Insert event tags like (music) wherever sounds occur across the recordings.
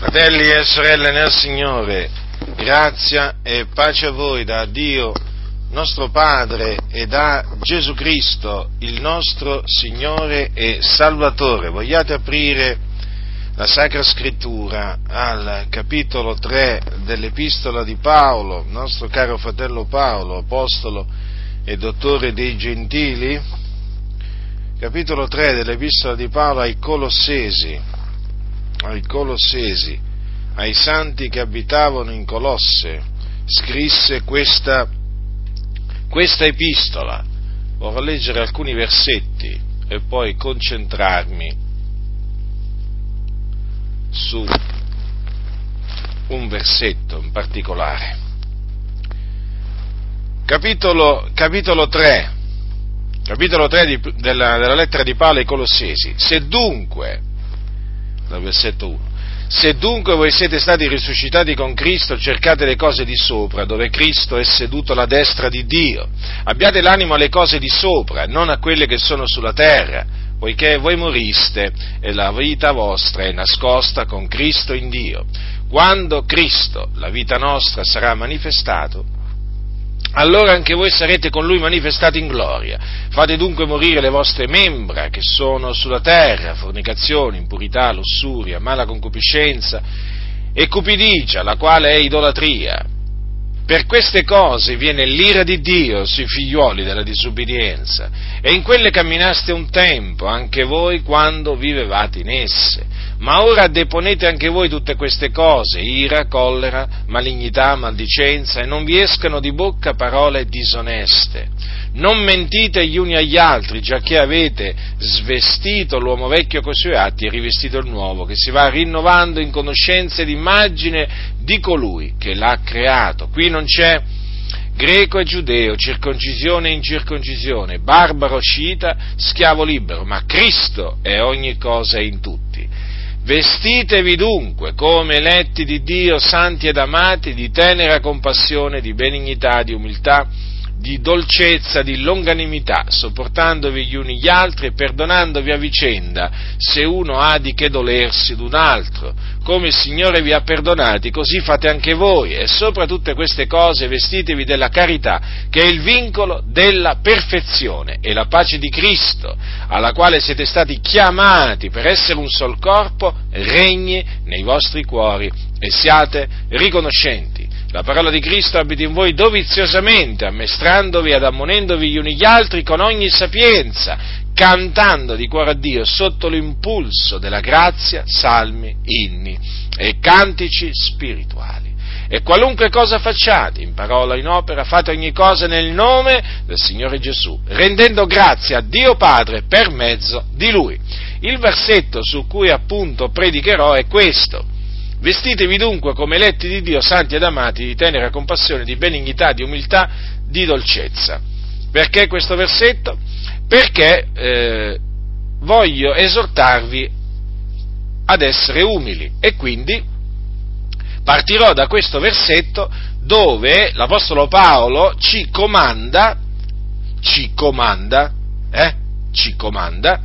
Fratelli e sorelle nel Signore, grazia e pace a voi da Dio nostro Padre e da Gesù Cristo, il nostro Signore e Salvatore. Vogliate aprire la Sacra Scrittura al capitolo 3 dell'Epistola di Paolo, nostro caro fratello Paolo, apostolo e dottore dei Gentili? Capitolo 3 dell'Epistola di Paolo ai Colossesi ai Colossesi, ai santi che abitavano in Colosse, scrisse questa, questa epistola. Vorrò leggere alcuni versetti e poi concentrarmi su un versetto in particolare. Capitolo, capitolo 3, capitolo 3 di, della, della lettera di Paolo ai Colossesi. Se dunque dal versetto 1. Se dunque voi siete stati risuscitati con Cristo, cercate le cose di sopra, dove Cristo è seduto alla destra di Dio. Abbiate l'animo alle cose di sopra, non a quelle che sono sulla terra, poiché voi moriste e la vita vostra è nascosta con Cristo in Dio. Quando Cristo, la vita nostra, sarà manifestato, allora anche voi sarete con lui manifestati in gloria. Fate dunque morire le vostre membra che sono sulla terra, fornicazione, impurità, lussuria, mala concupiscenza e cupidigia, la quale è idolatria. Per queste cose viene l'ira di Dio sui figliuoli della disubbidienza, e in quelle camminaste un tempo, anche voi quando vivevate in esse. Ma ora deponete anche voi tutte queste cose, ira, collera, malignità, maldicenza, e non vi escano di bocca parole disoneste. Non mentite gli uni agli altri, giacché avete svestito l'uomo vecchio coi suoi atti e rivestito il nuovo, che si va rinnovando in conoscenza ed immagine di colui che l'ha creato. Qui non c'è greco e giudeo, circoncisione e incirconcisione, barbaro, scita, schiavo libero, ma Cristo è ogni cosa in tutti. Vestitevi dunque come eletti di Dio, santi ed amati, di tenera compassione, di benignità, di umiltà, di dolcezza, di longanimità, sopportandovi gli uni gli altri e perdonandovi a vicenda se uno ha di che dolersi d'un altro. Come il Signore vi ha perdonati, così fate anche voi e sopra tutte queste cose vestitevi della carità, che è il vincolo della perfezione e la pace di Cristo, alla quale siete stati chiamati per essere un sol corpo, regni nei vostri cuori e siate riconoscenti la parola di Cristo abita in voi doviziosamente, ammestrandovi ed ammonendovi gli uni gli altri con ogni sapienza, cantando di cuore a Dio sotto l'impulso della grazia, salmi, inni e cantici spirituali. E qualunque cosa facciate, in parola o in opera, fate ogni cosa nel nome del Signore Gesù, rendendo grazie a Dio Padre per mezzo di Lui. Il versetto su cui appunto predicherò è questo. Vestitevi dunque come eletti di Dio, santi ed amati, di tenera compassione, di benignità, di umiltà, di dolcezza. Perché questo versetto? Perché eh, voglio esortarvi ad essere umili e quindi partirò da questo versetto dove l'Apostolo Paolo ci comanda, ci comanda, eh, ci comanda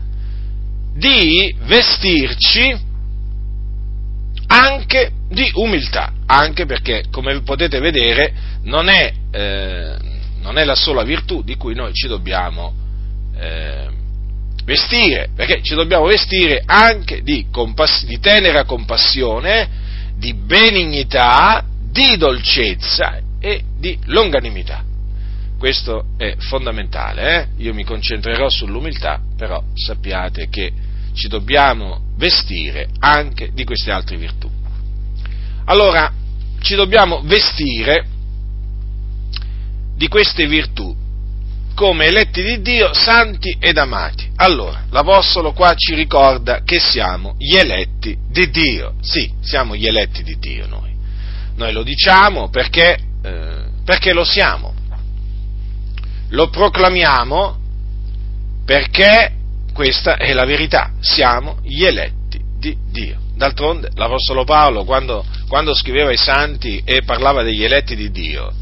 di vestirci anche di umiltà, anche perché, come potete vedere, non è, eh, non è la sola virtù di cui noi ci dobbiamo eh, vestire, perché ci dobbiamo vestire anche di, compass- di tenera compassione, di benignità, di dolcezza e di longanimità. Questo è fondamentale, eh? io mi concentrerò sull'umiltà, però sappiate che ci dobbiamo vestire anche di queste altre virtù. Allora, ci dobbiamo vestire di queste virtù come eletti di Dio, santi ed amati. Allora, l'Apostolo qua ci ricorda che siamo gli eletti di Dio. Sì, siamo gli eletti di Dio noi. Noi lo diciamo perché, eh, perché lo siamo. Lo proclamiamo perché questa è la verità, siamo gli eletti di Dio. D'altronde l'Apostolo Paolo quando, quando scriveva ai santi e parlava degli eletti di Dio,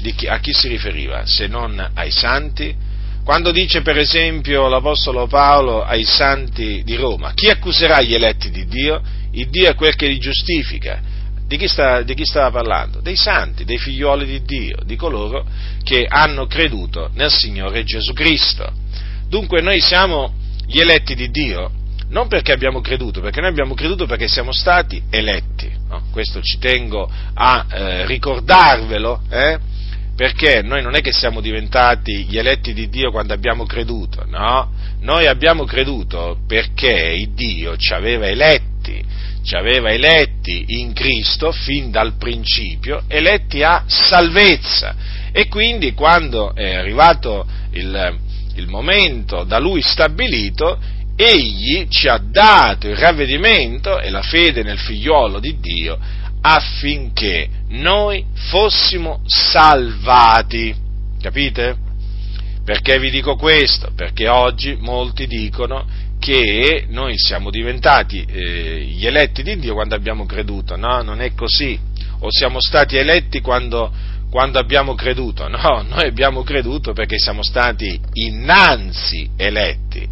di chi, a chi si riferiva? Se non ai santi quando dice per esempio l'Apostolo Paolo ai santi di Roma, chi accuserà gli eletti di Dio? Il Dio è quel che li giustifica. Di chi, sta, di chi, stava parlando? Dei santi, dei figlioli di Dio, di coloro che hanno creduto nel Signore Gesù Cristo. Dunque noi siamo gli eletti di Dio non perché abbiamo creduto, perché noi abbiamo creduto perché siamo stati eletti. No? Questo ci tengo a eh, ricordarvelo, eh? perché noi non è che siamo diventati gli eletti di Dio quando abbiamo creduto, no? Noi abbiamo creduto perché Dio ci aveva eletti, ci aveva eletti in Cristo fin dal principio, eletti a salvezza. E quindi quando è arrivato il, il momento da Lui stabilito, egli ci ha dato il ravvedimento e la fede nel figliuolo di Dio affinché noi fossimo salvati. Capite? Perché vi dico questo? Perché oggi molti dicono che noi siamo diventati eh, gli eletti di Dio quando abbiamo creduto. No, non è così. O siamo stati eletti quando, quando abbiamo creduto. No, noi abbiamo creduto perché siamo stati innanzi eletti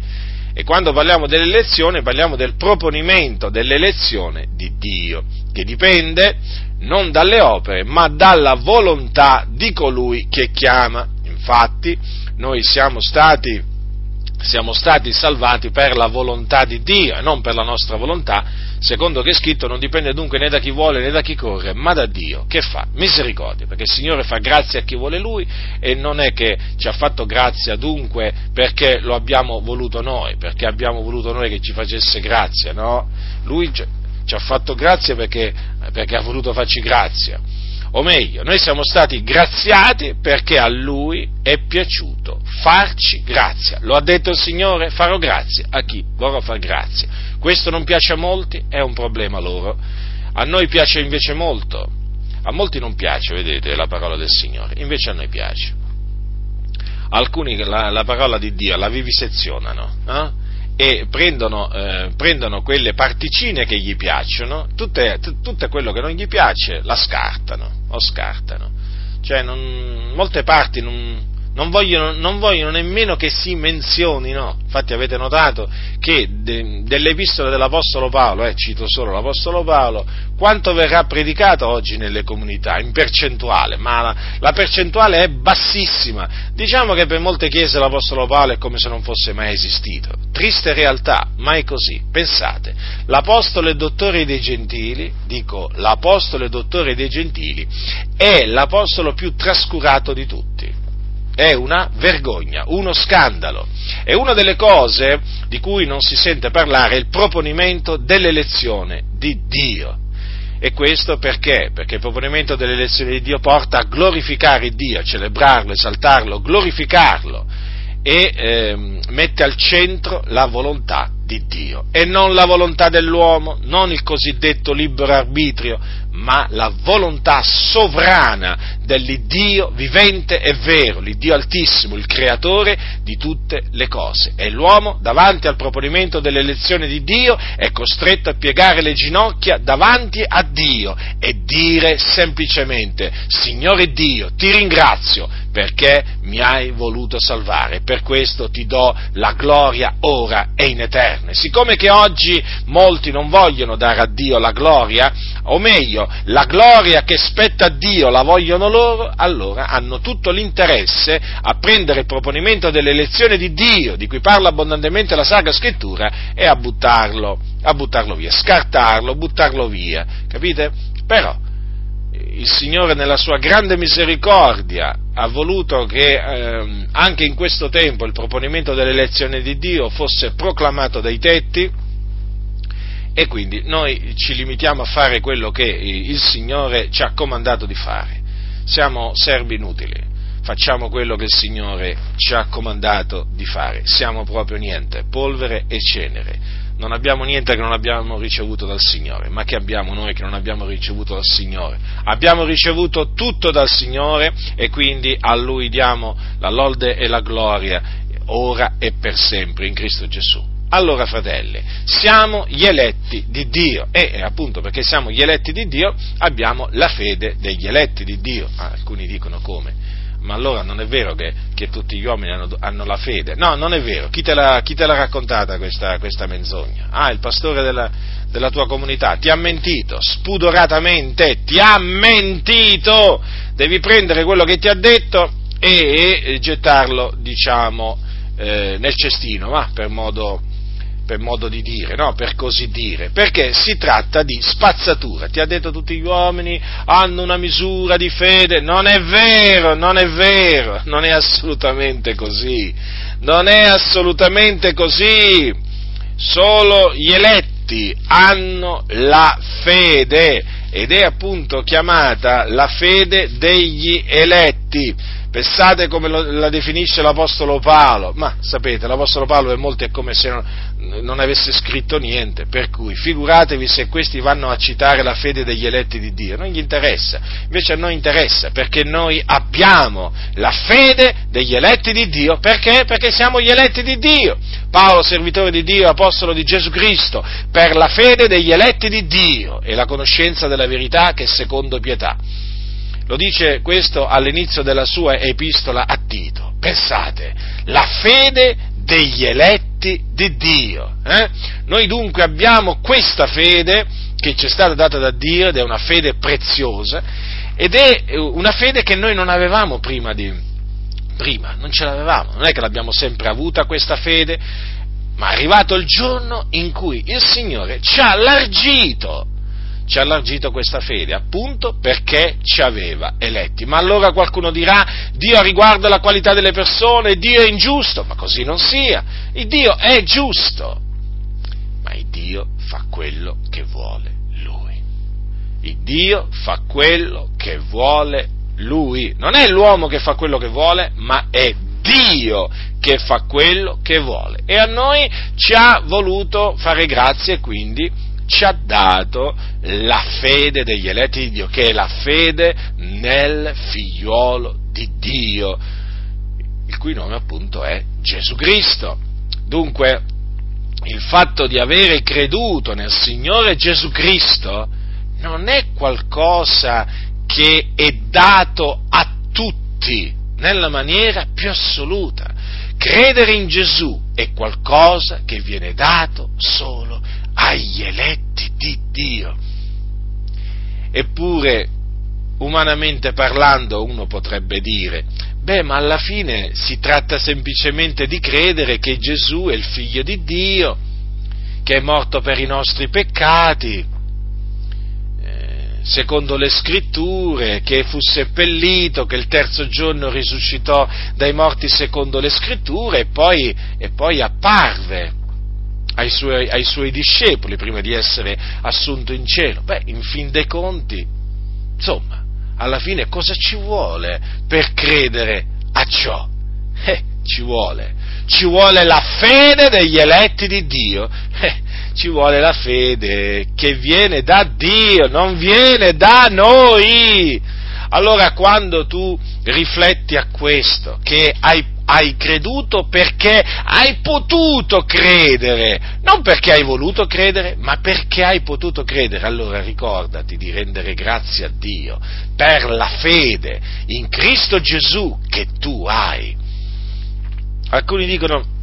e quando parliamo dell'elezione parliamo del proponimento dell'elezione di Dio, che dipende non dalle opere, ma dalla volontà di colui che chiama. Infatti, noi siamo stati, siamo stati salvati per la volontà di Dio e non per la nostra volontà, secondo che è scritto non dipende dunque né da chi vuole né da chi corre, ma da Dio che fa misericordia, perché il Signore fa grazia a chi vuole Lui e non è che ci ha fatto grazia dunque perché lo abbiamo voluto noi, perché abbiamo voluto noi che ci facesse grazia, no? Lui ci ha fatto grazia perché, perché ha voluto farci grazia o meglio, noi siamo stati graziati perché a Lui è piaciuto farci grazia. Lo ha detto il Signore, farò grazia a chi vorrà far grazia. Questo non piace a molti, è un problema loro. A noi piace invece molto. A molti non piace, vedete, la parola del Signore, invece a noi piace. Alcuni la, la parola di Dio la vivisezionano, eh? E prendono, eh, prendono, quelle particine che gli piacciono, tutte, t- tutto quello che non gli piace la scartano, o scartano. Cioè, non, molte parti non, non vogliono, non vogliono, nemmeno che si menzionino. Infatti avete notato che de, dell'epistola dell'Apostolo Paolo, eh, cito solo l'Apostolo Paolo, quanto verrà predicato oggi nelle comunità, in percentuale, ma la, la percentuale è bassissima. Diciamo che per molte chiese l'Apostolo Paolo è come se non fosse mai esistito. Triste realtà, ma è così. Pensate, l'Apostolo e Dottore dei Gentili, dico l'Apostolo e Dottore dei Gentili, è l'Apostolo più trascurato di tutti è una vergogna, uno scandalo. E una delle cose di cui non si sente parlare è il proponimento dell'elezione di Dio. E questo perché? Perché il proponimento dell'elezione di Dio porta a glorificare Dio, a celebrarlo, esaltarlo, glorificarlo e eh, mette al centro la volontà di Dio e non la volontà dell'uomo, non il cosiddetto libero arbitrio, ma la volontà sovrana dell'Iddio vivente e vero, l'Iddio altissimo, il creatore di tutte le cose. E l'uomo, davanti al proponimento dell'elezione di Dio, è costretto a piegare le ginocchia davanti a Dio e dire semplicemente, Signore Dio, ti ringrazio perché mi hai voluto salvare, per questo ti do la gloria ora e in eterno. siccome che oggi molti non vogliono dare a Dio la gloria, o meglio, la gloria che spetta a Dio la vogliono loro, allora hanno tutto l'interesse a prendere il proponimento dell'elezione di Dio, di cui parla abbondantemente la Sacra Scrittura, e a buttarlo, a buttarlo via, scartarlo, buttarlo via, capite? Però il Signore nella sua grande misericordia ha voluto che eh, anche in questo tempo il proponimento dell'elezione di Dio fosse proclamato dai tetti e quindi noi ci limitiamo a fare quello che il Signore ci ha comandato di fare. Siamo servi inutili, facciamo quello che il Signore ci ha comandato di fare. Siamo proprio niente, polvere e cenere. Non abbiamo niente che non abbiamo ricevuto dal Signore, ma che abbiamo noi che non abbiamo ricevuto dal Signore? Abbiamo ricevuto tutto dal Signore e quindi a Lui diamo la lode e la gloria ora e per sempre in Cristo Gesù. Allora, fratelli, siamo gli eletti di Dio e appunto perché siamo gli eletti di Dio abbiamo la fede degli eletti di Dio. Ah, alcuni dicono come? ma allora non è vero che, che tutti gli uomini hanno, hanno, la fede. No, non è vero. Chi te l'ha, chi te l'ha raccontata questa, questa, menzogna? Ah, il pastore della, della tua comunità. Ti ha mentito, spudoratamente, ti ha mentito. Devi prendere quello che ti ha detto e, e gettarlo, diciamo, eh, nel cestino, ma per modo, per modo di dire, no? per così dire, perché si tratta di spazzatura. Ti ha detto tutti gli uomini hanno una misura di fede, non è vero, non è vero, non è assolutamente così, non è assolutamente così, solo gli eletti hanno la fede ed è appunto chiamata la fede degli eletti. Pensate come lo, la definisce l'Apostolo Paolo, ma sapete, l'Apostolo Paolo per molti è come se non, non, avesse scritto niente, per cui figuratevi se questi vanno a citare la fede degli eletti di Dio, non gli interessa, invece a noi interessa, perché noi abbiamo la fede degli eletti di Dio, perché? Perché siamo gli eletti di Dio. Paolo, servitore di Dio, apostolo di Gesù Cristo, per la fede degli eletti di Dio e la conoscenza della verità che è secondo pietà. Lo dice questo all'inizio della sua epistola a Tito. Pensate, la fede degli eletti di Dio. Eh? Noi dunque abbiamo questa fede che ci è stata data da Dio ed è una fede preziosa ed è una fede che noi non avevamo prima di, prima, non ce l'avevamo, non è che l'abbiamo sempre avuta questa fede, ma è arrivato il giorno in cui il Signore ci ha allargito ci ha allargito questa fede, appunto perché ci aveva eletti. Ma allora qualcuno dirà, Dio riguarda la qualità delle persone, Dio è ingiusto, ma così non sia, il Dio è giusto, ma il Dio fa quello che vuole Lui. Il Dio fa quello che vuole Lui. Non è l'uomo che fa quello che vuole, ma è Dio che fa quello che vuole. E a noi ci ha voluto fare grazie quindi ci ha dato la fede degli eletti di Dio, che è la fede nel figliuolo di Dio, il cui nome appunto è Gesù Cristo. Dunque, il fatto di avere creduto nel Signore Gesù Cristo non è qualcosa che è dato a tutti nella maniera più assoluta. Credere in Gesù è qualcosa che viene dato solo agli eletti di Dio. Eppure, umanamente parlando, uno potrebbe dire, beh, ma alla fine si tratta semplicemente di credere che Gesù è il figlio di Dio, che è morto per i nostri peccati, eh, secondo le scritture, che fu seppellito, che il terzo giorno risuscitò dai morti secondo le scritture e poi, e poi apparve ai suoi, ai suoi discepoli prima di essere assunto in cielo. Beh, in fin dei conti, insomma, alla fine cosa ci vuole per credere a ciò? Eh, ci vuole, ci vuole la fede degli eletti di Dio, eh, ci vuole la fede che viene da Dio, non viene da noi. Allora quando tu rifletti a questo, che hai hai creduto perché hai potuto credere, non perché hai voluto credere, ma perché hai potuto credere. Allora ricordati di rendere grazie a Dio per la fede in Cristo Gesù che tu hai. Alcuni dicono,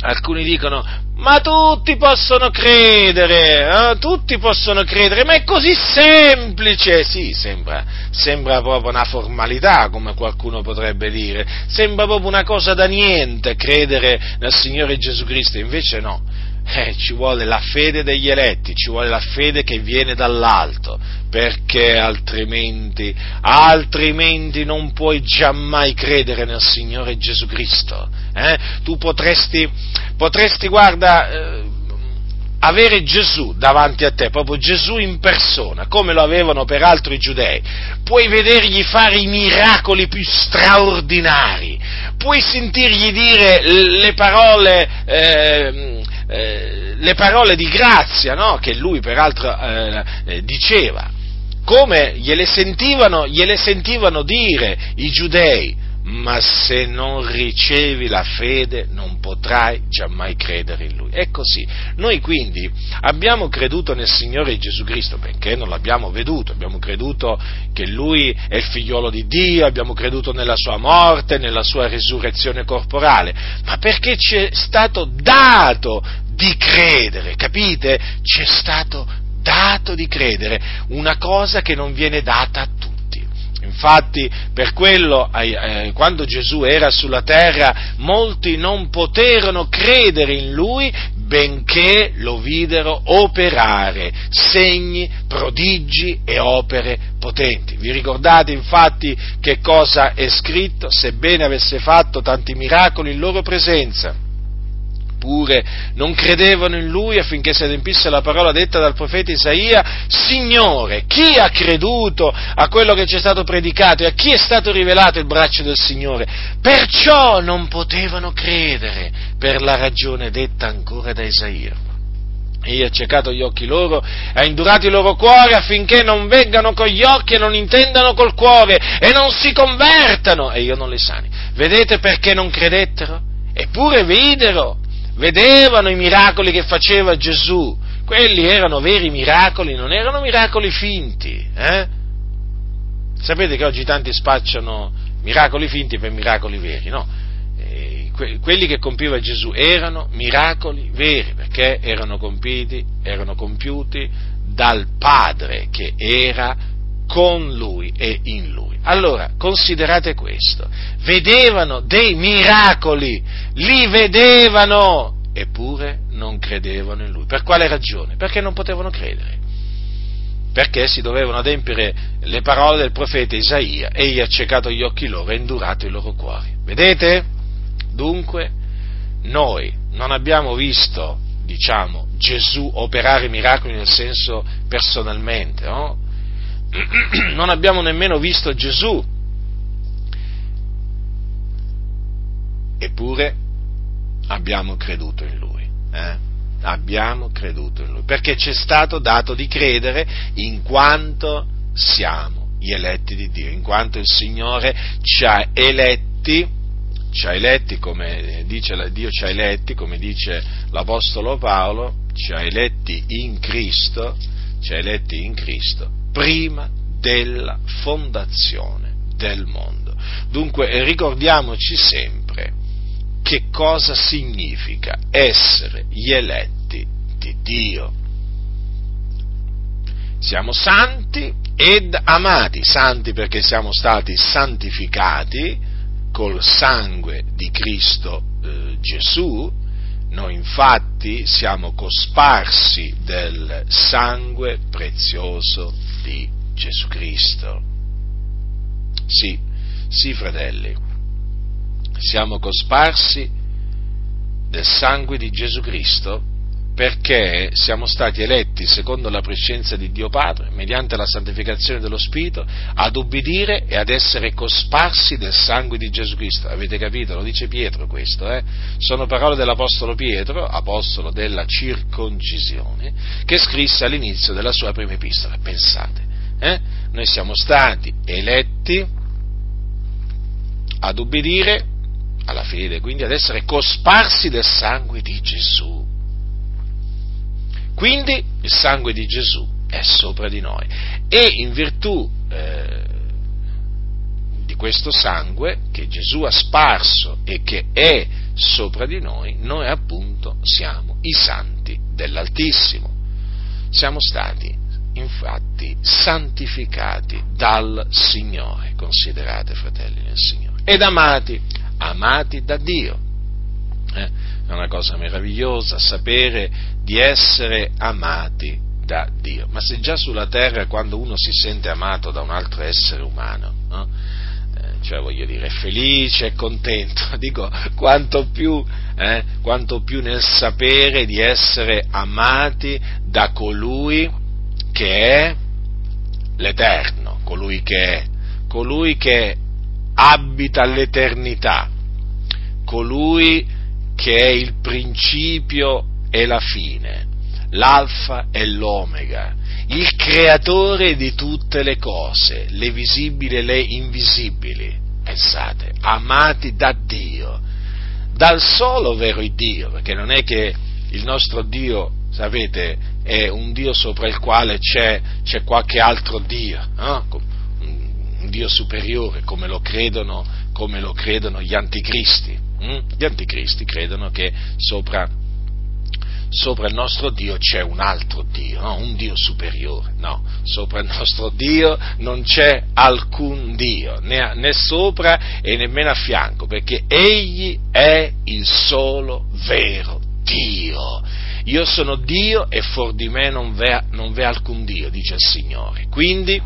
alcuni dicono ma tutti possono credere, eh? tutti possono credere, ma è così semplice, sì, sembra, sembra proprio una formalità, come qualcuno potrebbe dire, sembra proprio una cosa da niente credere nel Signore Gesù Cristo, invece no, eh, ci vuole la fede degli eletti, ci vuole la fede che viene dall'alto, perché altrimenti, altrimenti non puoi giammai credere nel Signore Gesù Cristo. Eh? Tu potresti, potresti guarda, eh, avere Gesù davanti a te, proprio Gesù in persona, come lo avevano peraltro i giudei, puoi vedergli fare i miracoli più straordinari, puoi sentirgli dire le parole, eh, eh, le parole di grazia, no? che lui peraltro eh, eh, diceva, come gliele sentivano, gliele sentivano dire i giudei, ma se non ricevi la fede non potrai giammai credere in Lui. È così. Noi quindi abbiamo creduto nel Signore Gesù Cristo, benché non l'abbiamo veduto, abbiamo creduto che Lui è il figliolo di Dio, abbiamo creduto nella Sua morte, nella Sua risurrezione corporale, ma perché ci è stato dato di credere, capite? Ci è stato dato di credere, una cosa che non viene data a tutti. Infatti, per quello, eh, quando Gesù era sulla terra, molti non poterono credere in lui, benché lo videro operare segni, prodigi e opere potenti. Vi ricordate infatti che cosa è scritto? Sebbene avesse fatto tanti miracoli in loro presenza Eppure non credevano in lui affinché si adempisse la parola detta dal profeta Isaia, Signore, chi ha creduto a quello che ci è stato predicato e a chi è stato rivelato il braccio del Signore? Perciò non potevano credere per la ragione detta ancora da Isaia. Egli ha cercato gli occhi loro, ha indurato i loro cuori affinché non vengano con gli occhi e non intendano col cuore e non si convertano e io non li sani. Vedete perché non credettero? Eppure videro vedevano i miracoli che faceva Gesù, quelli erano veri miracoli, non erano miracoli finti. Eh? Sapete che oggi tanti spacciano miracoli finti per miracoli veri, no? Quelli che compiva Gesù erano miracoli veri, perché erano compiti, erano compiuti dal Padre che era con lui e in lui. Allora, considerate questo, vedevano dei miracoli, li vedevano, eppure non credevano in lui. Per quale ragione? Perché non potevano credere. Perché si dovevano adempiere le parole del profeta Isaia, egli ha ciecato gli occhi loro e indurato i loro cuori. Vedete? Dunque, noi non abbiamo visto, diciamo, Gesù operare miracoli nel senso personalmente, no? (clears throat) non abbiamo nemmeno visto Gesù. Eppure abbiamo creduto in Lui. Eh? Abbiamo creduto in Lui. Perché ci è stato dato di credere in quanto siamo gli eletti di Dio, in quanto il Signore ci ha eletti, ci ha eletti come dice Dio ci ha eletti, come dice l'Apostolo Paolo, ci ha eletti in Cristo, ci ha eletti in Cristo prima della fondazione del mondo. Dunque ricordiamoci sempre che cosa significa essere gli eletti di Dio. Siamo santi ed amati, santi perché siamo stati santificati col sangue di Cristo eh, Gesù, noi infatti siamo cosparsi del sangue prezioso di Gesù Cristo. Sì, sì fratelli, siamo cosparsi del sangue di Gesù Cristo perché siamo stati eletti secondo la prescenza di Dio Padre, mediante la santificazione dello Spirito, ad ubbidire e ad essere cosparsi del sangue di Gesù Cristo. Avete capito? Lo dice Pietro questo, eh? Sono parole dell'Apostolo Pietro, apostolo della circoncisione, che scrisse all'inizio della sua prima epistola. Pensate, eh? Noi siamo stati eletti ad ubbidire alla fede, quindi ad essere cosparsi del sangue di Gesù. Quindi il sangue di Gesù è sopra di noi e in virtù eh, di questo sangue che Gesù ha sparso e che è sopra di noi, noi appunto siamo i santi dell'Altissimo. Siamo stati infatti santificati dal Signore, considerate fratelli nel Signore, ed amati, amati da Dio. Eh? È una cosa meravigliosa sapere di essere amati da Dio. Ma se già sulla terra quando uno si sente amato da un altro essere umano, no? eh, cioè voglio dire, felice, è contento, (laughs) dico quanto più, eh, quanto più nel sapere di essere amati da colui che è l'Eterno, colui che è, colui che abita l'eternità, colui che è il principio e la fine, l'alfa e l'omega, il creatore di tutte le cose, le visibili e le invisibili, pensate, amati da Dio, dal solo vero Dio, perché non è che il nostro Dio, sapete, è un Dio sopra il quale c'è, c'è qualche altro Dio, no? un Dio superiore, come lo credono, come lo credono gli anticristi. Hm? Gli anticristi credono che sopra sopra il nostro Dio c'è un altro Dio, no? un Dio superiore, no, sopra il nostro Dio non c'è alcun Dio, né, né, sopra e nemmeno a fianco, perché Egli è il solo vero Dio. Io sono Dio e fuori di me non v'è, non v'è alcun Dio, dice il Signore. Quindi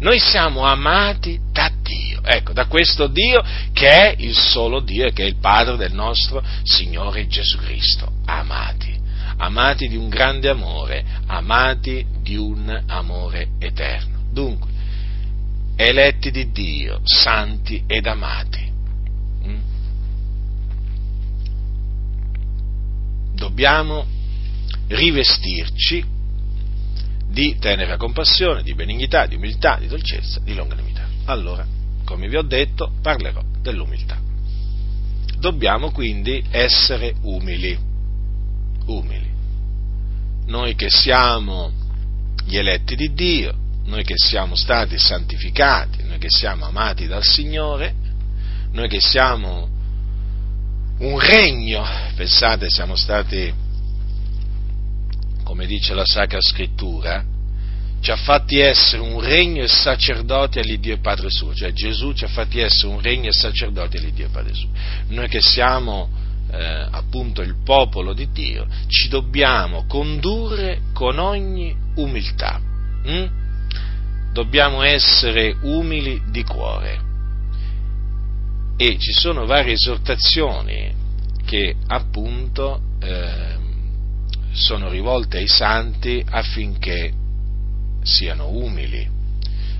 noi siamo amati da Dio, ecco, da questo Dio che è il solo Dio e che è il Padre del nostro Signore Gesù Cristo. Amati amati di un grande amore, amati di un amore eterno. Dunque, eletti di Dio, santi ed amati. Mm? Dobbiamo rivestirci di tenera compassione, di benignità, di umiltà, di dolcezza, di longanimità. Allora, come vi ho detto, parlerò dell'umiltà. Dobbiamo quindi essere umili, umili noi che siamo gli eletti di Dio, noi che siamo stati santificati, noi che siamo amati dal Signore, noi che siamo un regno, pensate, siamo stati, come dice la Sacra Scrittura, ci ha fatti essere un regno e sacerdoti all'Iddio e Padre suo, cioè Gesù ci ha fatti essere un regno e sacerdoti all'Iddio e Padre suo. Noi che siamo eh, appunto il popolo di Dio, ci dobbiamo condurre con ogni umiltà. Hm? Dobbiamo essere umili di cuore. E ci sono varie esortazioni che appunto eh, sono rivolte ai santi affinché siano umili.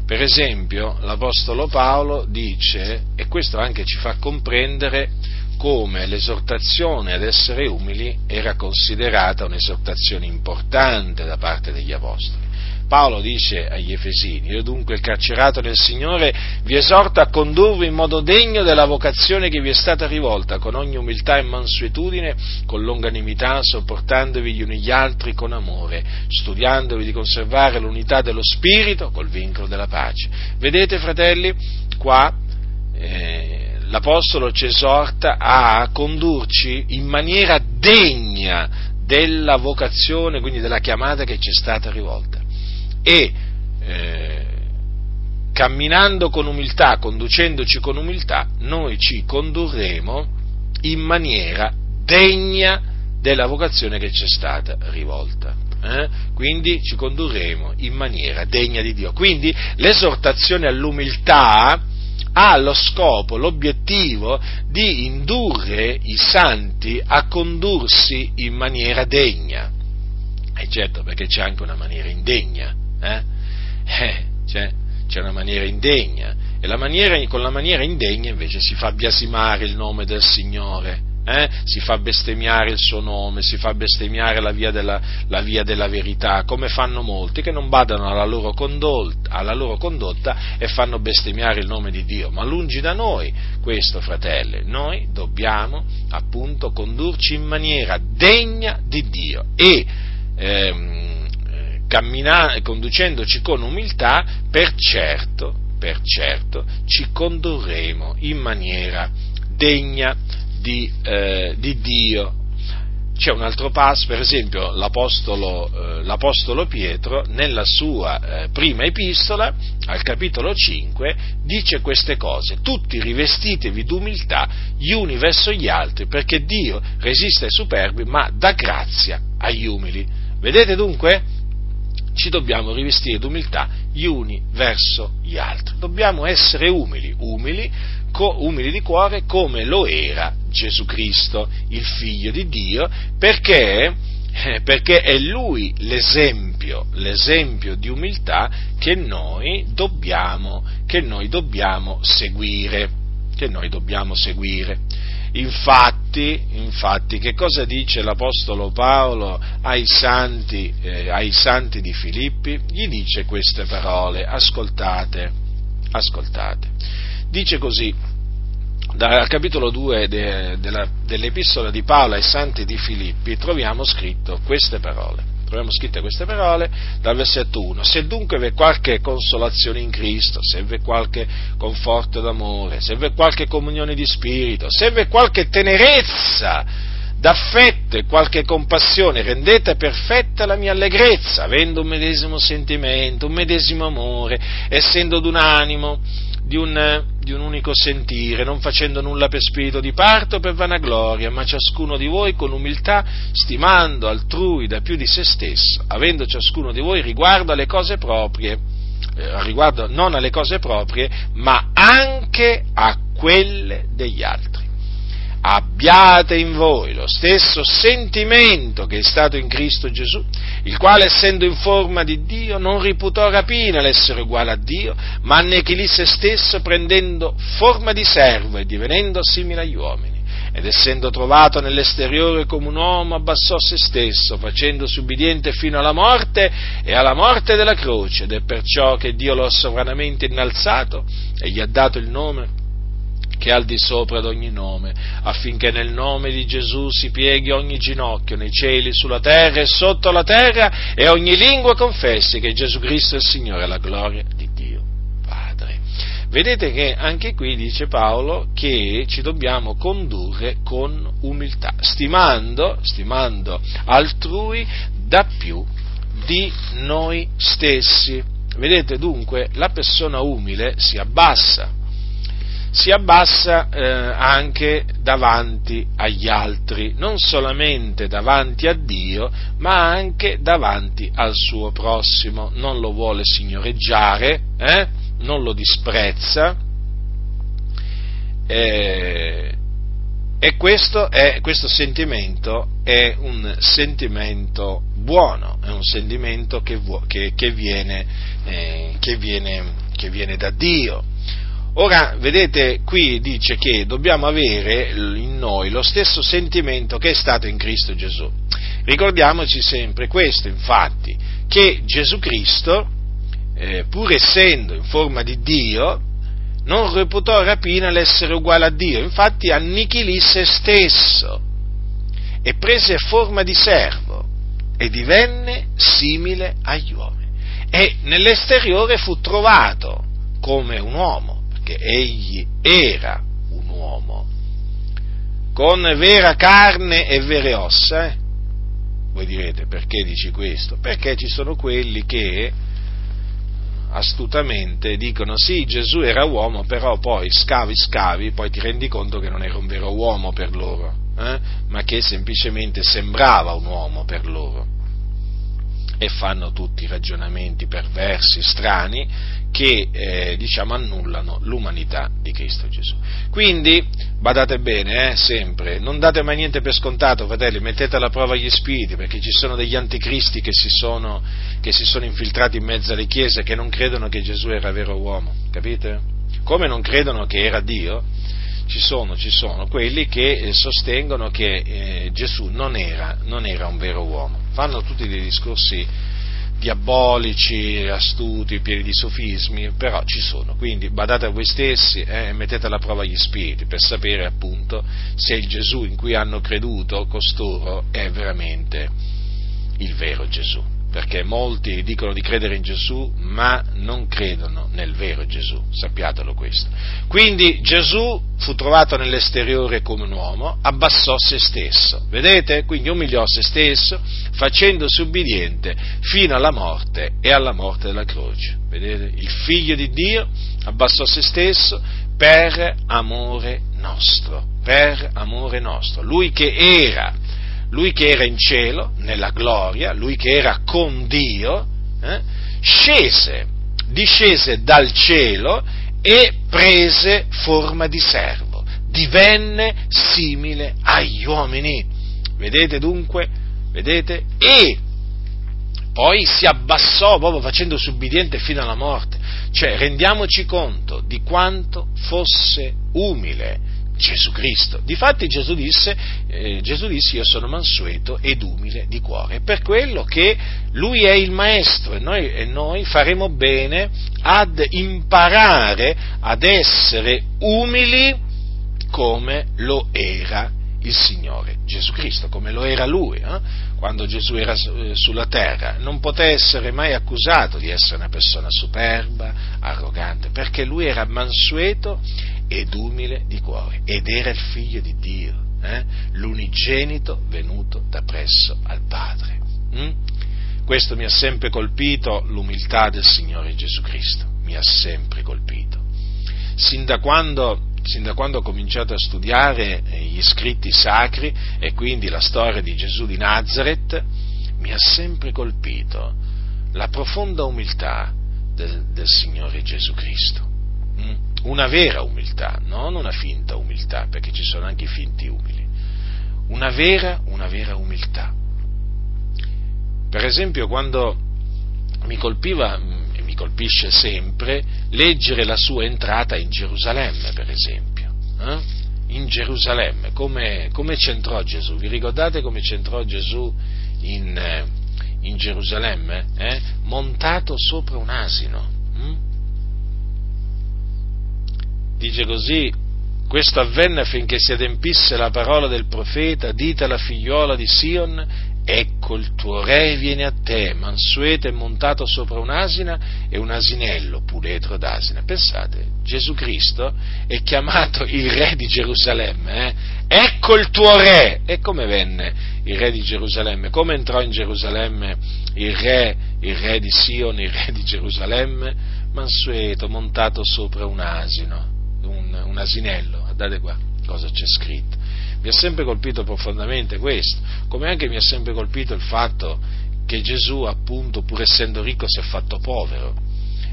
Per esempio, l'Apostolo Paolo dice, e questo anche ci fa comprendere come l'esortazione ad essere umili era considerata un'esortazione importante da parte degli Apostoli. Paolo dice agli Efesini, io dunque carcerato del Signore vi esorto a condurvi in modo degno della vocazione che vi è stata rivolta, con ogni umiltà e mansuetudine, con longanimità, sopportandovi gli uni gli altri con amore, studiandovi di conservare l'unità dello Spirito col vincolo della pace. Vedete fratelli, qua eh, l'Apostolo ci esorta a condurci in maniera degna della vocazione, quindi della chiamata che ci è stata rivolta. E eh, camminando con umiltà, conducendoci con umiltà, noi ci condurremo in maniera degna della vocazione che ci è stata rivolta. Eh? Quindi ci condurremo in maniera degna di Dio. Quindi l'esortazione all'umiltà ha lo scopo, l'obiettivo di indurre i santi a condursi in maniera degna. E certo, perché c'è anche una maniera indegna, eh? Eh, c'è, c'è, una maniera indegna, e la maniera, con la maniera indegna invece si fa biasimare il nome del Signore, eh? si fa bestemmiare il suo nome, si fa bestemmiare la via, della, la via della verità, come fanno molti che non badano alla loro, condotta, alla loro condotta e fanno bestemmiare il nome di Dio. Ma lungi da noi questo, fratelli, noi dobbiamo appunto condurci in maniera degna di Dio e ehm, cammina, conducendoci con umiltà, per certo, per certo ci condurremo in maniera degna di, eh, di Dio. C'è un altro passo, per esempio l'Apostolo, eh, l'Apostolo Pietro nella sua eh, prima epistola, al capitolo 5, dice queste cose, tutti rivestitevi d'umiltà gli uni verso gli altri, perché Dio resiste ai superbi, ma dà grazia agli umili. Vedete dunque? Ci dobbiamo rivestire d'umiltà gli uni verso gli altri. Dobbiamo essere umili, umili umili di cuore come lo era Gesù Cristo, il figlio di Dio, perché, eh, perché è lui l'esempio, l'esempio di umiltà che noi dobbiamo, che noi dobbiamo seguire. Che noi dobbiamo seguire. Infatti, infatti, che cosa dice l'Apostolo Paolo ai santi, eh, ai santi di Filippi? Gli dice queste parole, ascoltate, ascoltate. Dice così, dal capitolo 2 de, de la, dell'epistola di Paolo ai santi di Filippi troviamo scritto queste parole. Troviamo scritte queste parole dal versetto 1. Se dunque v'è qualche consolazione in Cristo, se v'è qualche conforto d'amore, se v'è qualche comunione di spirito, se v'è qualche tenerezza d'affetto e qualche compassione, rendete perfetta la mia allegrezza, avendo un medesimo sentimento, un medesimo amore, essendo d'un animo, di un, di un, unico sentire, non facendo nulla per spirito di parto o per vanagloria, ma ciascuno di voi con umiltà, stimando altrui da più di se stesso, avendo ciascuno di voi riguardo alle cose proprie, eh, riguardo non alle cose proprie, ma anche a quelle degli altri abbiate in voi lo stesso sentimento che è stato in Cristo Gesù, il quale essendo in forma di Dio non riputò rapina l'essere uguale a Dio, ma annechilì se stesso prendendo forma di servo e divenendo simile agli uomini. Ed essendo trovato nell'esteriore come un uomo, abbassò se stesso, facendosi ubbidiente fino alla morte e alla morte della croce, ed è perciò che Dio lo ha sovranamente innalzato e gli ha dato il nome che è al di sopra d'ogni nome, affinché nel nome di Gesù si pieghi ogni ginocchio nei cieli, sulla terra e sotto la terra e ogni lingua confessi che Gesù Cristo è il Signore, la gloria di Dio Padre. Vedete che anche qui dice Paolo che ci dobbiamo condurre con umiltà, stimando, stimando altrui da più di noi stessi. Vedete dunque, la persona umile si abbassa, si abbassa eh, anche davanti agli altri, non solamente davanti a Dio, ma anche davanti al suo prossimo. Non lo vuole signoreggiare, eh? non lo disprezza. Eh, e questo, è, questo sentimento è un sentimento buono, è un sentimento che, che, che, viene, eh, che viene, viene da Dio Ora, vedete, qui dice che dobbiamo avere in noi lo stesso sentimento che è stato in Cristo Gesù. Ricordiamoci sempre questo, infatti, che Gesù Cristo, eh, pur essendo in forma di Dio, non reputò rapina l'essere uguale a Dio, infatti annichilì se stesso e prese forma di servo e divenne simile agli uomini. E nell'esteriore fu trovato come un uomo perché egli era un uomo, con vera carne e vere ossa. Eh? Voi direte perché dici questo? Perché ci sono quelli che astutamente dicono sì, Gesù era uomo, però poi scavi, scavi, poi ti rendi conto che non era un vero uomo per loro, eh? ma che semplicemente sembrava un uomo per loro. E fanno tutti ragionamenti perversi, strani, che eh, diciamo annullano l'umanità di Cristo Gesù. Quindi badate bene, eh, sempre, non date mai niente per scontato, fratelli, mettete alla prova gli spiriti, perché ci sono degli anticristi che si sono, che si sono infiltrati in mezzo alle chiese che non credono che Gesù era vero uomo, capite? Come non credono che era Dio, ci sono, ci sono quelli che eh, sostengono che eh, Gesù non era, non era un vero uomo, fanno tutti dei discorsi diabolici, astuti, pieni di sofismi, però ci sono, quindi badate a voi stessi e eh, mettete alla prova gli spiriti per sapere appunto se il Gesù in cui hanno creduto costoro è veramente il vero Gesù perché molti dicono di credere in Gesù, ma non credono nel vero Gesù, sappiatelo questo. Quindi Gesù fu trovato nell'esteriore come un uomo, abbassò se stesso, vedete? Quindi umiliò se stesso, facendosi ubbidiente fino alla morte e alla morte della croce. Vedete? Il figlio di Dio abbassò se stesso per amore nostro, per amore nostro. Lui che era lui che era in cielo, nella gloria, lui che era con Dio, eh, scese, discese dal cielo e prese forma di servo, divenne simile agli uomini. Vedete dunque? Vedete? E poi si abbassò proprio facendosi ubbidiente fino alla morte. Cioè, rendiamoci conto di quanto fosse umile Gesù Cristo. Difatti Gesù disse, eh, Gesù disse io sono mansueto ed umile di cuore, per quello che Lui è il Maestro e noi, e noi faremo bene ad imparare ad essere umili come lo era il Signore Gesù Cristo, come lo era Lui, eh? quando Gesù era eh, sulla terra. Non poté essere mai accusato di essere una persona superba, arrogante, perché Lui era mansueto ed umile di cuore ed era il figlio di Dio, eh? l'unigenito venuto da presso al Padre. Mm? Questo mi ha sempre colpito, l'umiltà del Signore Gesù Cristo, mi ha sempre colpito. Sin da quando sin da quando ho cominciato a studiare eh, gli scritti sacri e quindi la storia di Gesù di Nazareth, mi ha sempre colpito la profonda umiltà del, del Signore Gesù Cristo. Mm? Una vera umiltà, non una finta umiltà, perché ci sono anche i finti umili. Una vera, una vera umiltà. Per esempio, quando mi colpiva colpisce sempre leggere la sua entrata in Gerusalemme, per esempio. Eh? In Gerusalemme, come, come, c'entrò Gesù? Vi ricordate come c'entrò Gesù in, eh, in Gerusalemme? Eh? Montato sopra un asino. Dice così, questo avvenne affinché si adempisse la parola del profeta, dite alla figliuola di Sion, Ecco il tuo re viene a te, mansueto e montato sopra un'asina e un asinello puledro d'asina. Pensate, Gesù Cristo è chiamato il re di Gerusalemme. Eh? Ecco il tuo re! E come venne il re di Gerusalemme? Come entrò in Gerusalemme il re, il re di Sion, il re di Gerusalemme? Mansueto, montato sopra un asino, un, un asinello. Guardate qua cosa c'è scritto mi ha sempre colpito profondamente questo, come anche mi ha sempre colpito il fatto che Gesù, appunto, pur essendo ricco, si è fatto povero.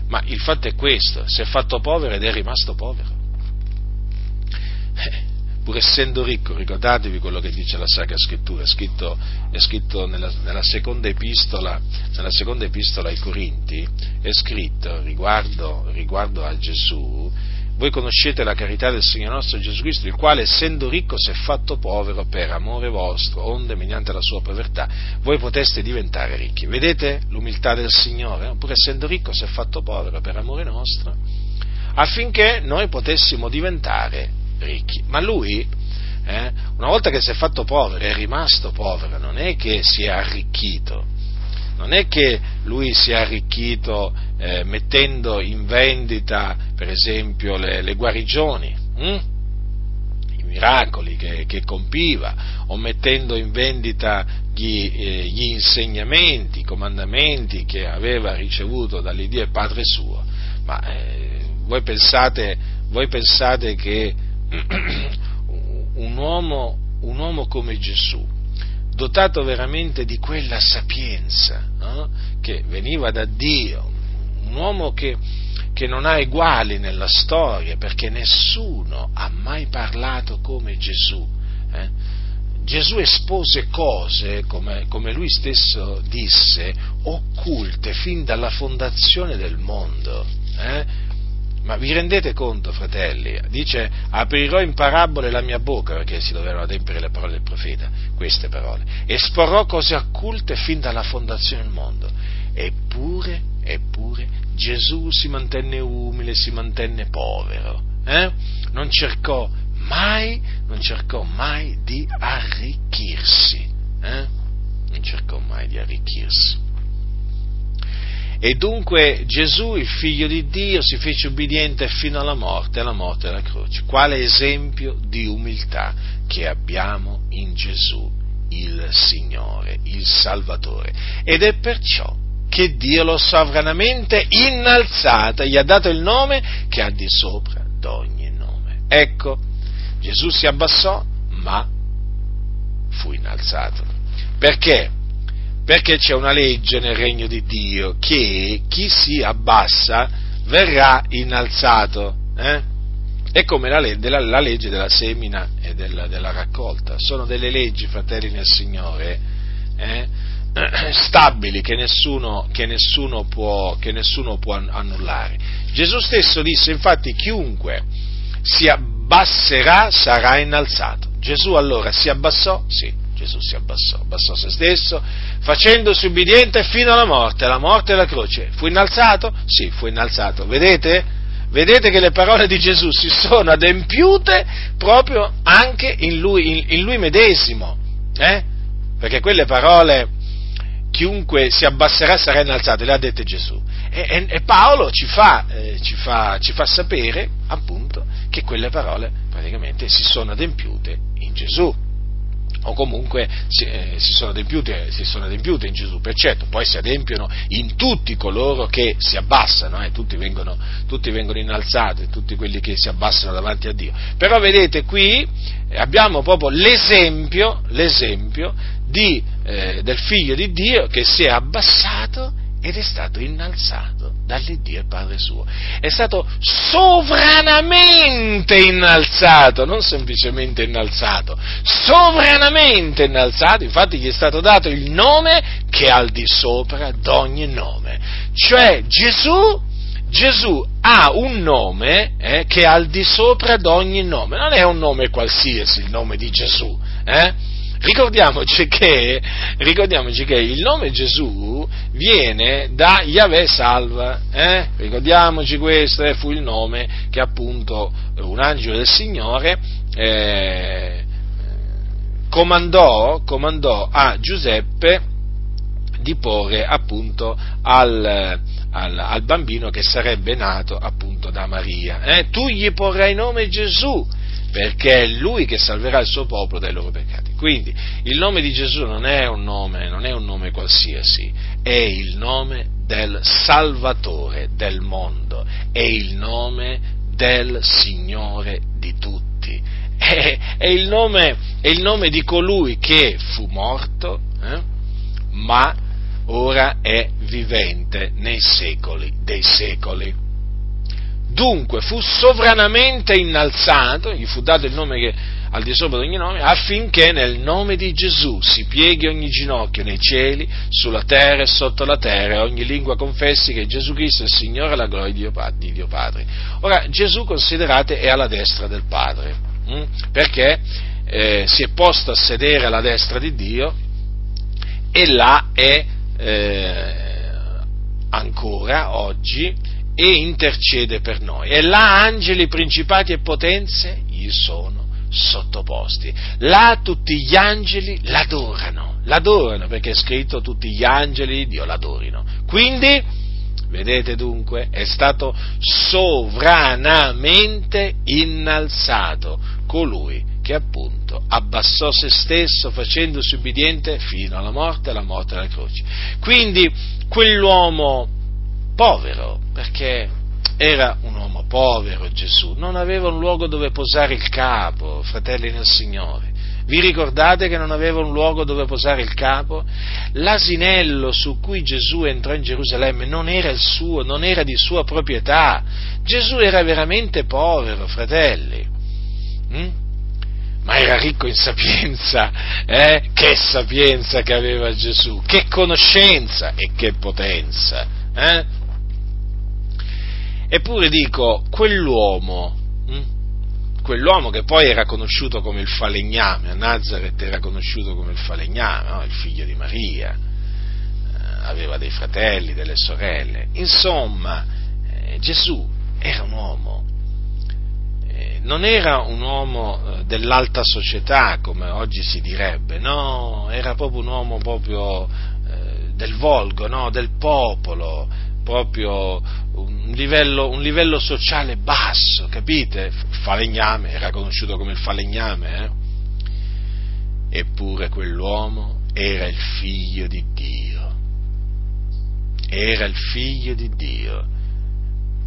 Ma il fatto è questo, si è fatto povero ed è rimasto povero. Eh, pur essendo ricco, ricordatevi quello che dice la Sacra Scrittura, è scritto, è scritto nella, nella, seconda epistola, nella, seconda epistola, ai Corinti, è scritto riguardo, riguardo a Gesù, voi conoscete la carità del Signore nostro Gesù Cristo, il quale essendo ricco si è fatto povero per amore vostro, onde mediante la sua povertà voi poteste diventare ricchi. Vedete l'umiltà del Signore? Pur essendo ricco si è fatto povero per amore nostro, affinché noi potessimo diventare ricchi. Ma lui, eh, una volta che si è fatto povero, è rimasto povero, non è che si è arricchito non è che lui si è arricchito eh, mettendo in vendita, per esempio, le, le guarigioni, hm? i miracoli che, che, compiva, o mettendo in vendita gli, eh, gli, insegnamenti, i comandamenti che aveva ricevuto dall'Iddio e Padre suo. Ma eh, voi, pensate, voi pensate che (clears throat) un uomo, un uomo come Gesù, dotato veramente di quella sapienza no? che veniva da Dio, un uomo che, che, non ha eguali nella storia perché nessuno ha mai parlato come Gesù. Eh? Gesù espose cose, come, come, lui stesso disse, occulte fin dalla fondazione del mondo. Eh? Ma vi rendete conto, fratelli? Dice, aprirò in parabole la mia bocca, perché si dovevano adempiere le parole del profeta, queste parole. Esporrò cose occulte fin dalla fondazione del mondo. Eppure, eppure, Gesù si mantenne umile, si mantenne povero. Eh? Non cercò mai, non cercò mai di arricchirsi. Eh? Non cercò mai di arricchirsi. E dunque Gesù, il figlio di Dio, si fece ubbidiente fino alla morte, alla morte della croce. Quale esempio di umiltà che abbiamo in Gesù, il Signore, il Salvatore. Ed è perciò che Dio l'ha sovranamente innalzata, gli ha dato il nome che ha di sopra d'ogni nome. Ecco, Gesù si abbassò, ma fu innalzato. Perché? Perché c'è una legge nel regno di Dio che chi si abbassa verrà innalzato. Eh? È come la, la, la, legge della semina e della, della, raccolta. Sono delle leggi, fratelli nel Signore, eh? (clears throat) stabili che nessuno, che, nessuno può, che nessuno può annullare. Gesù stesso disse infatti chiunque si abbasserà sarà innalzato. Gesù allora si abbassò? Sì Gesù si abbassò, abbassò se stesso, facendosi ubbidiente fino alla morte, alla morte della croce. Fu innalzato? Sì, fu innalzato. Vedete? vedete che le parole di Gesù si sono adempiute proprio anche in lui, in lui medesimo, eh? perché quelle parole chiunque si abbasserà sarà innalzato, le ha dette Gesù. E, e, e Paolo ci fa, eh, ci, fa, ci fa sapere appunto che quelle parole praticamente si sono adempiute in Gesù o comunque si, eh, si, sono adempiute, si, sono adempiute, in Gesù, per certo, poi si adempiono in tutti coloro che si abbassano, eh, tutti, vengono, tutti, vengono, innalzati, tutti quelli che si abbassano davanti a Dio. Però vedete qui abbiamo proprio l'esempio, l'esempio di, eh, del figlio di Dio che si è abbassato ed è stato innalzato dall'Iddio e Padre suo. È stato sovranamente innalzato, non semplicemente innalzato, sovranamente innalzato, infatti gli è stato dato il nome che è al di sopra d'ogni nome. Cioè Gesù, Gesù ha un nome eh, che è al di sopra d'ogni nome, non è un nome qualsiasi il nome di Gesù. Eh? Ricordiamoci che, ricordiamoci che, il nome Gesù viene da Yahweh Salva, eh? ricordiamoci questo, eh? fu il nome che appunto un angelo del Signore eh, comandò, comandò, a Giuseppe di porre appunto al, al, al, bambino che sarebbe nato appunto da Maria. Eh? Tu gli porrai nome Gesù perché è Lui che salverà il suo popolo dai loro peccati. Quindi il nome di Gesù non è un nome, non è un nome qualsiasi, è il nome del Salvatore del mondo, è il nome del Signore di tutti, (laughs) è, è, il, nome, è il, nome, di colui che fu morto, eh, ma ora è vivente nei secoli dei secoli. Dunque fu sovranamente innalzato, gli fu dato il nome che al di sopra di ogni nome, affinché nel nome di Gesù si pieghi ogni ginocchio nei cieli, sulla terra e sotto la terra, e ogni lingua confessi che Gesù Cristo è il Signore e la gloria di Dio, di Dio Padre. Ora, Gesù, considerate, è alla destra del Padre, hm? perché eh, si è posto a sedere alla destra di Dio e là è eh, ancora oggi e intercede per noi. E là angeli, principati e potenze gli sono sottoposti. Là tutti gli angeli l'adorano, l'adorano perché è scritto tutti gli angeli di Dio l'adorino. Quindi, vedete dunque, è stato sovranamente innalzato colui che appunto abbassò se stesso facendosi ubbidiente fino alla morte e alla morte della croce. Quindi quell'uomo povero, perché era un uomo povero Gesù, non aveva un luogo dove posare il capo, fratelli nel Signore. Vi ricordate che non aveva un luogo dove posare il capo? L'asinello su cui Gesù entrò in Gerusalemme non era il suo, non era di sua proprietà. Gesù era veramente povero, fratelli. Mm? Ma era ricco in sapienza, eh? Che sapienza che aveva Gesù, che conoscenza e che potenza, eh? Eppure dico, quell'uomo, hm? quell'uomo che poi era conosciuto come il falegname, a Nazareth era conosciuto come il falegname, no? il figlio di Maria, eh, aveva dei fratelli, delle sorelle, insomma, eh, Gesù era un uomo, eh, non era un uomo dell'alta società come oggi si direbbe, no, era proprio un uomo proprio del volgo, no? del popolo, proprio un livello, un livello sociale basso, capite? Falegname, era conosciuto come il falegname, eh? Eppure quell'uomo era il figlio di Dio. Era il figlio di Dio,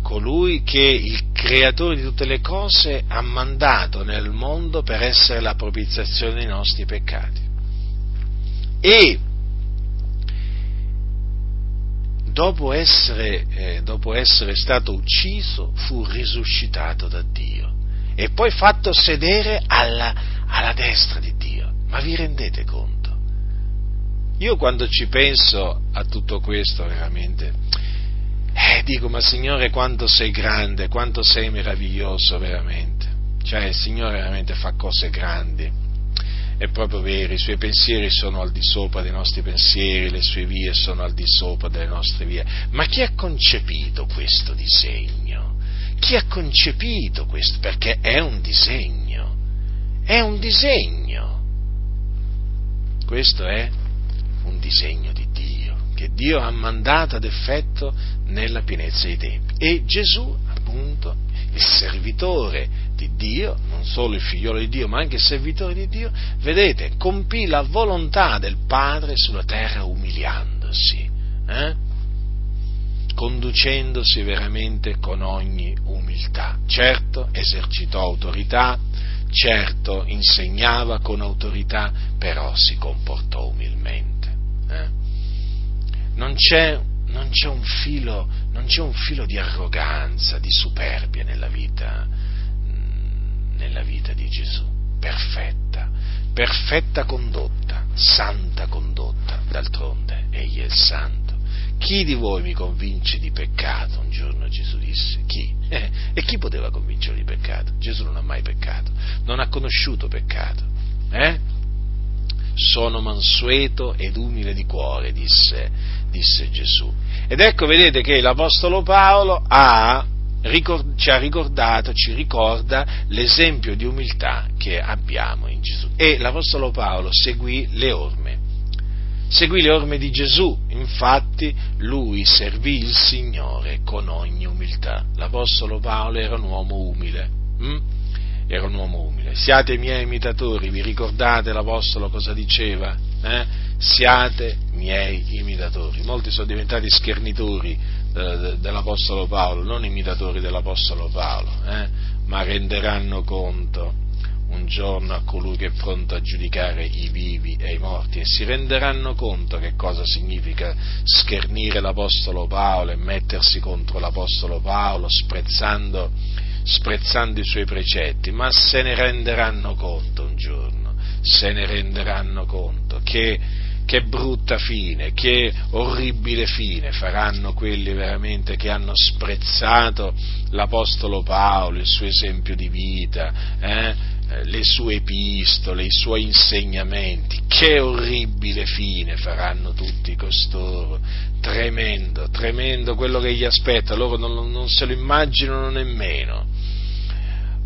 colui che il creatore di tutte le cose ha mandato nel mondo per essere la propiziazione dei nostri peccati. E dopo essere, eh, dopo essere stato ucciso, fu risuscitato da Dio e poi fatto sedere alla, alla destra di Dio. Ma vi rendete conto? Io quando ci penso a tutto questo veramente, eh, dico, ma Signore quanto sei grande, quanto sei meraviglioso veramente. Cioè il Signore veramente fa cose grandi è proprio vero, i suoi pensieri sono al di sopra dei nostri pensieri, le sue vie sono al di sopra delle nostre vie. Ma chi ha concepito questo disegno? chi ha concepito questo? Perché è un disegno, è un disegno. Questo è un disegno di Dio, che Dio ha mandato ad effetto nella pienezza dei tempi. E Gesù, appunto, il servitore di Dio, non solo il figliolo di Dio, ma anche il servitore di Dio, vedete, compì la volontà del Padre sulla terra umiliandosi, eh? conducendosi veramente con ogni umiltà. Certo, esercitò autorità, certo insegnava con autorità, però si comportò umilmente. Eh? Non, c'è, non, c'è filo, non, c'è, un filo, di arroganza, di superbia nella vita, nella vita di Gesù, perfetta, perfetta condotta, santa condotta, d'altronde egli è il santo. Chi di voi mi convince di peccato? Un giorno Gesù disse. Chi? Eh, e chi poteva convincere di peccato? Gesù non ha mai peccato, non ha conosciuto peccato. Eh? Sono mansueto ed umile di cuore, disse, disse Gesù. Ed ecco, vedete che l'Apostolo Paolo ha, ci ha ricordato, ci ricorda l'esempio di umiltà che abbiamo in Gesù. E l'Apostolo Paolo seguì le orme seguì le orme di Gesù, infatti lui servì il Signore con ogni umiltà. L'Apostolo Paolo era un uomo umile. Hm? Era un uomo umile. Siate miei imitatori, vi ricordate l'Apostolo cosa diceva? Eh? Siate miei imitatori. Molti sono diventati schernitori dell'Apostolo Paolo, non imitatori dell'Apostolo Paolo, eh? ma renderanno conto un giorno a colui che è pronto a giudicare i vivi e i morti e si renderanno conto che cosa significa schernire l'Apostolo Paolo e mettersi contro l'Apostolo Paolo sprezzando, sprezzando i suoi precetti, ma se ne renderanno conto un giorno, se ne renderanno conto che che brutta fine, che orribile fine faranno quelli veramente che hanno sprezzato l'Apostolo Paolo, il suo esempio di vita, eh? Le sue epistole, i suoi insegnamenti, che orribile fine faranno tutti costoro, tremendo, tremendo quello che gli aspetta, loro non, non se lo immaginano nemmeno.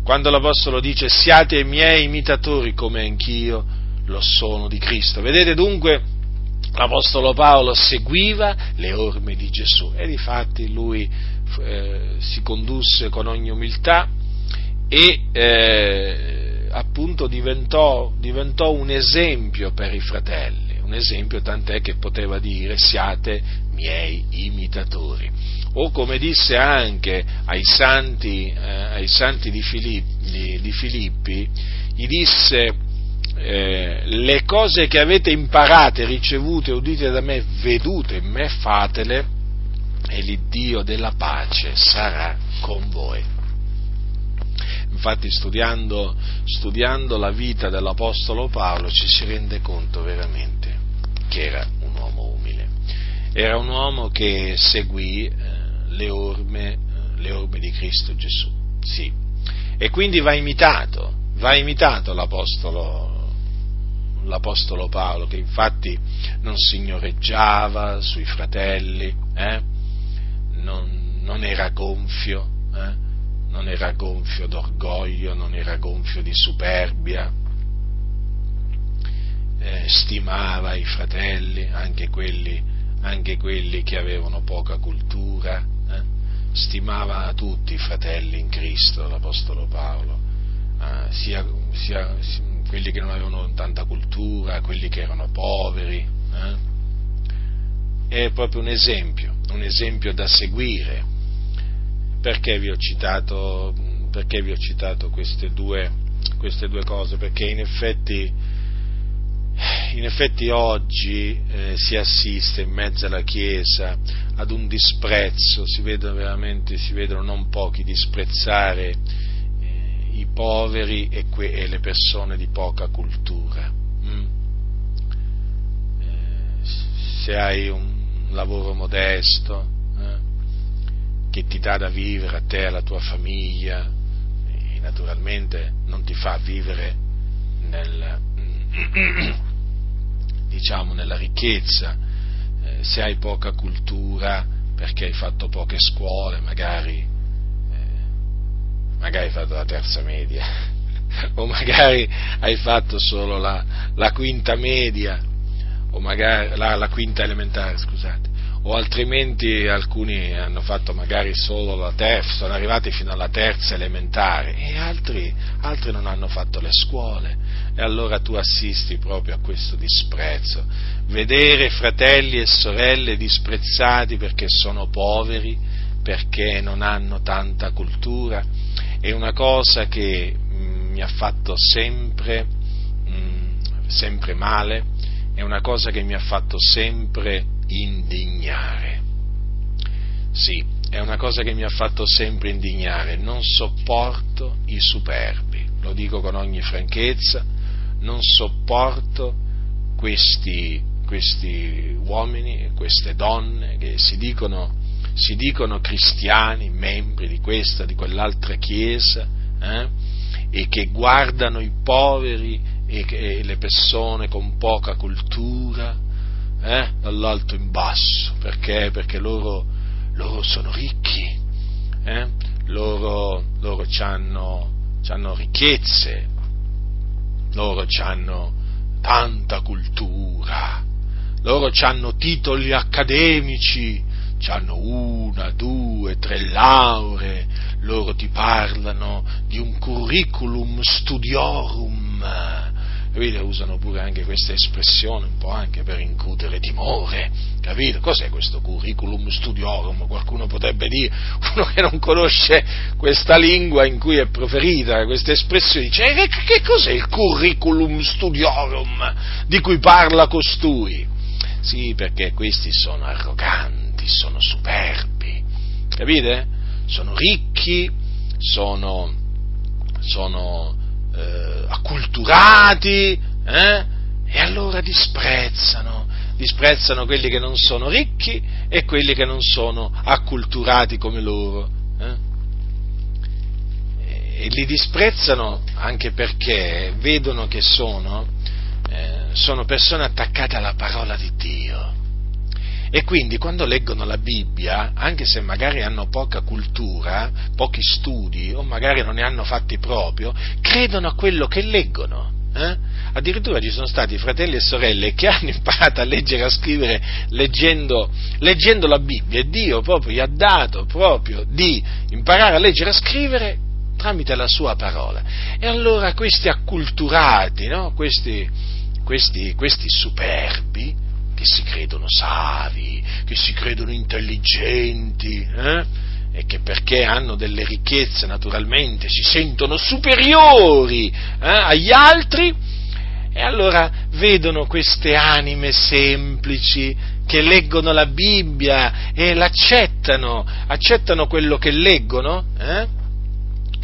Quando l'Apostolo dice siate miei imitatori come anch'io lo sono di Cristo. Vedete dunque, l'Apostolo Paolo seguiva le orme di Gesù e difatti lui eh, si condusse con ogni umiltà e eh, appunto diventò, diventò un esempio per i fratelli, un esempio tant'è che poteva dire siate miei imitatori. O come disse anche ai santi, eh, ai santi di, Filippi, di, Filippi, gli disse eh, le cose che avete imparate, ricevute, udite da me, vedute in me, fatele e l'Iddio della pace sarà con voi. Infatti studiando, studiando la vita dell'Apostolo Paolo ci si rende conto veramente che era un uomo umile. Era un uomo che seguì eh, le, orme, eh, le orme di Cristo Gesù. Sì. E quindi va imitato, va imitato l'Apostolo, l'Apostolo Paolo, che infatti non signoreggiava sui fratelli, eh? non, non, era gonfio, eh? non era gonfio d'orgoglio, non era gonfio di superbia, eh, stimava i fratelli, anche quelli, anche quelli, che avevano poca cultura, eh, stimava tutti i fratelli in Cristo, l'Apostolo Paolo, eh, sia, sia, quelli che non avevano tanta cultura, quelli che erano poveri. Eh. È proprio un esempio, un esempio da seguire perché vi ho citato, vi ho citato queste, due, queste, due, cose? Perché in effetti, in effetti oggi eh, si assiste in mezzo alla Chiesa ad un disprezzo, si vedono veramente, si vedono non pochi disprezzare i poveri e, que- e, le persone di poca cultura. Mm? Eh, se hai un lavoro modesto, che ti dà da vivere a te e alla tua famiglia e naturalmente non ti fa vivere nel, (clears throat) diciamo, nella ricchezza, eh, se hai poca cultura perché hai fatto poche scuole, magari eh, magari hai fatto la terza media, (laughs) o magari hai fatto solo la, la quinta media, o magari la, la quinta elementare, scusate o altrimenti alcuni hanno fatto magari solo la terza, sono arrivati fino alla terza elementare e altri, altri non hanno fatto le scuole e allora tu assisti proprio a questo disprezzo. Vedere fratelli e sorelle disprezzati perché sono poveri, perché non hanno tanta cultura, è una cosa che mh, mm, mi ha fatto sempre, mh, mm, sempre male, è una cosa che mi ha fatto sempre indignare. Sì, è una cosa che mi ha fatto sempre indignare. Non sopporto i superbi, lo dico con ogni franchezza, non sopporto questi, questi uomini, queste donne che si dicono, si dicono, cristiani, membri di questa, di quell'altra chiesa, eh, e che guardano i poveri e, e le persone con poca cultura, eh, dall'alto in basso, perché? Perché loro, loro sono ricchi, eh? loro, loro hanno ricchezze, loro hanno tanta cultura, loro hanno titoli accademici, hanno una, due, tre lauree, loro ti parlano di un curriculum studiorum, capito? Usano pure anche questa espressione un po' anche per incutere timore, capito? Cos'è questo curriculum studiorum? Qualcuno potrebbe dire, uno che non conosce questa lingua in cui è proferita questa espressione, dice, eh, che, cos'è il curriculum studiorum di cui parla costui? Sì, perché questi sono arroganti, sono superbi, capite? Sono ricchi, sono, sono eh, acculturati, eh? e allora disprezzano, disprezzano quelli che non sono ricchi e quelli che non sono acculturati come loro. Eh? E li disprezzano anche perché vedono che sono, eh, sono persone attaccate alla parola di Dio e quindi quando leggono la Bibbia, anche se magari hanno poca cultura, pochi studi o magari non ne hanno fatti proprio, credono a quello che leggono. Eh? Addirittura ci sono stati fratelli e sorelle che (laughs) hanno imparato a leggere e a scrivere leggendo, leggendo la Bibbia e Dio proprio gli ha dato proprio di imparare a leggere e a scrivere tramite la sua parola. E allora questi acculturati, no? questi, questi, questi superbi, che si credono savi, che si credono intelligenti, eh? e che perché hanno delle ricchezze naturalmente si sentono superiori eh, agli altri, e allora vedono queste anime semplici che leggono la Bibbia e l'accettano, accettano quello che leggono, eh?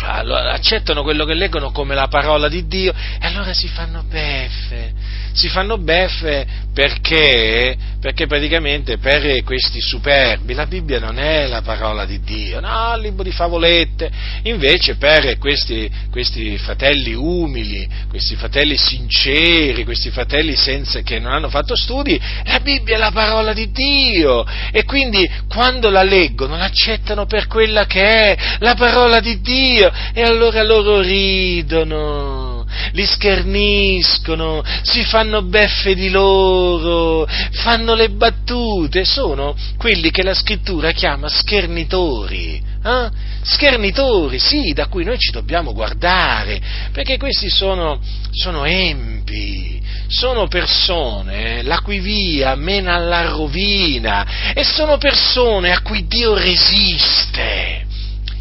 accettano quello che leggono come la parola di Dio e allora si fanno beffe, si fanno beffe perché, perché praticamente per questi superbi la Bibbia non è la parola di Dio, no, il libro di favolette, invece per questi, questi fratelli umili, questi fratelli sinceri, questi fratelli senza, che non hanno fatto studi, la Bibbia è la parola di Dio. E quindi quando la leggono l'accettano per quella che è la parola di Dio. E allora loro ridono, li scherniscono, si fanno beffe di loro, fanno le battute, sono quelli che la scrittura chiama schernitori. Eh? Schernitori, sì, da cui noi ci dobbiamo guardare, perché questi sono, sono empi, sono persone la cui via mena alla rovina e sono persone a cui Dio resiste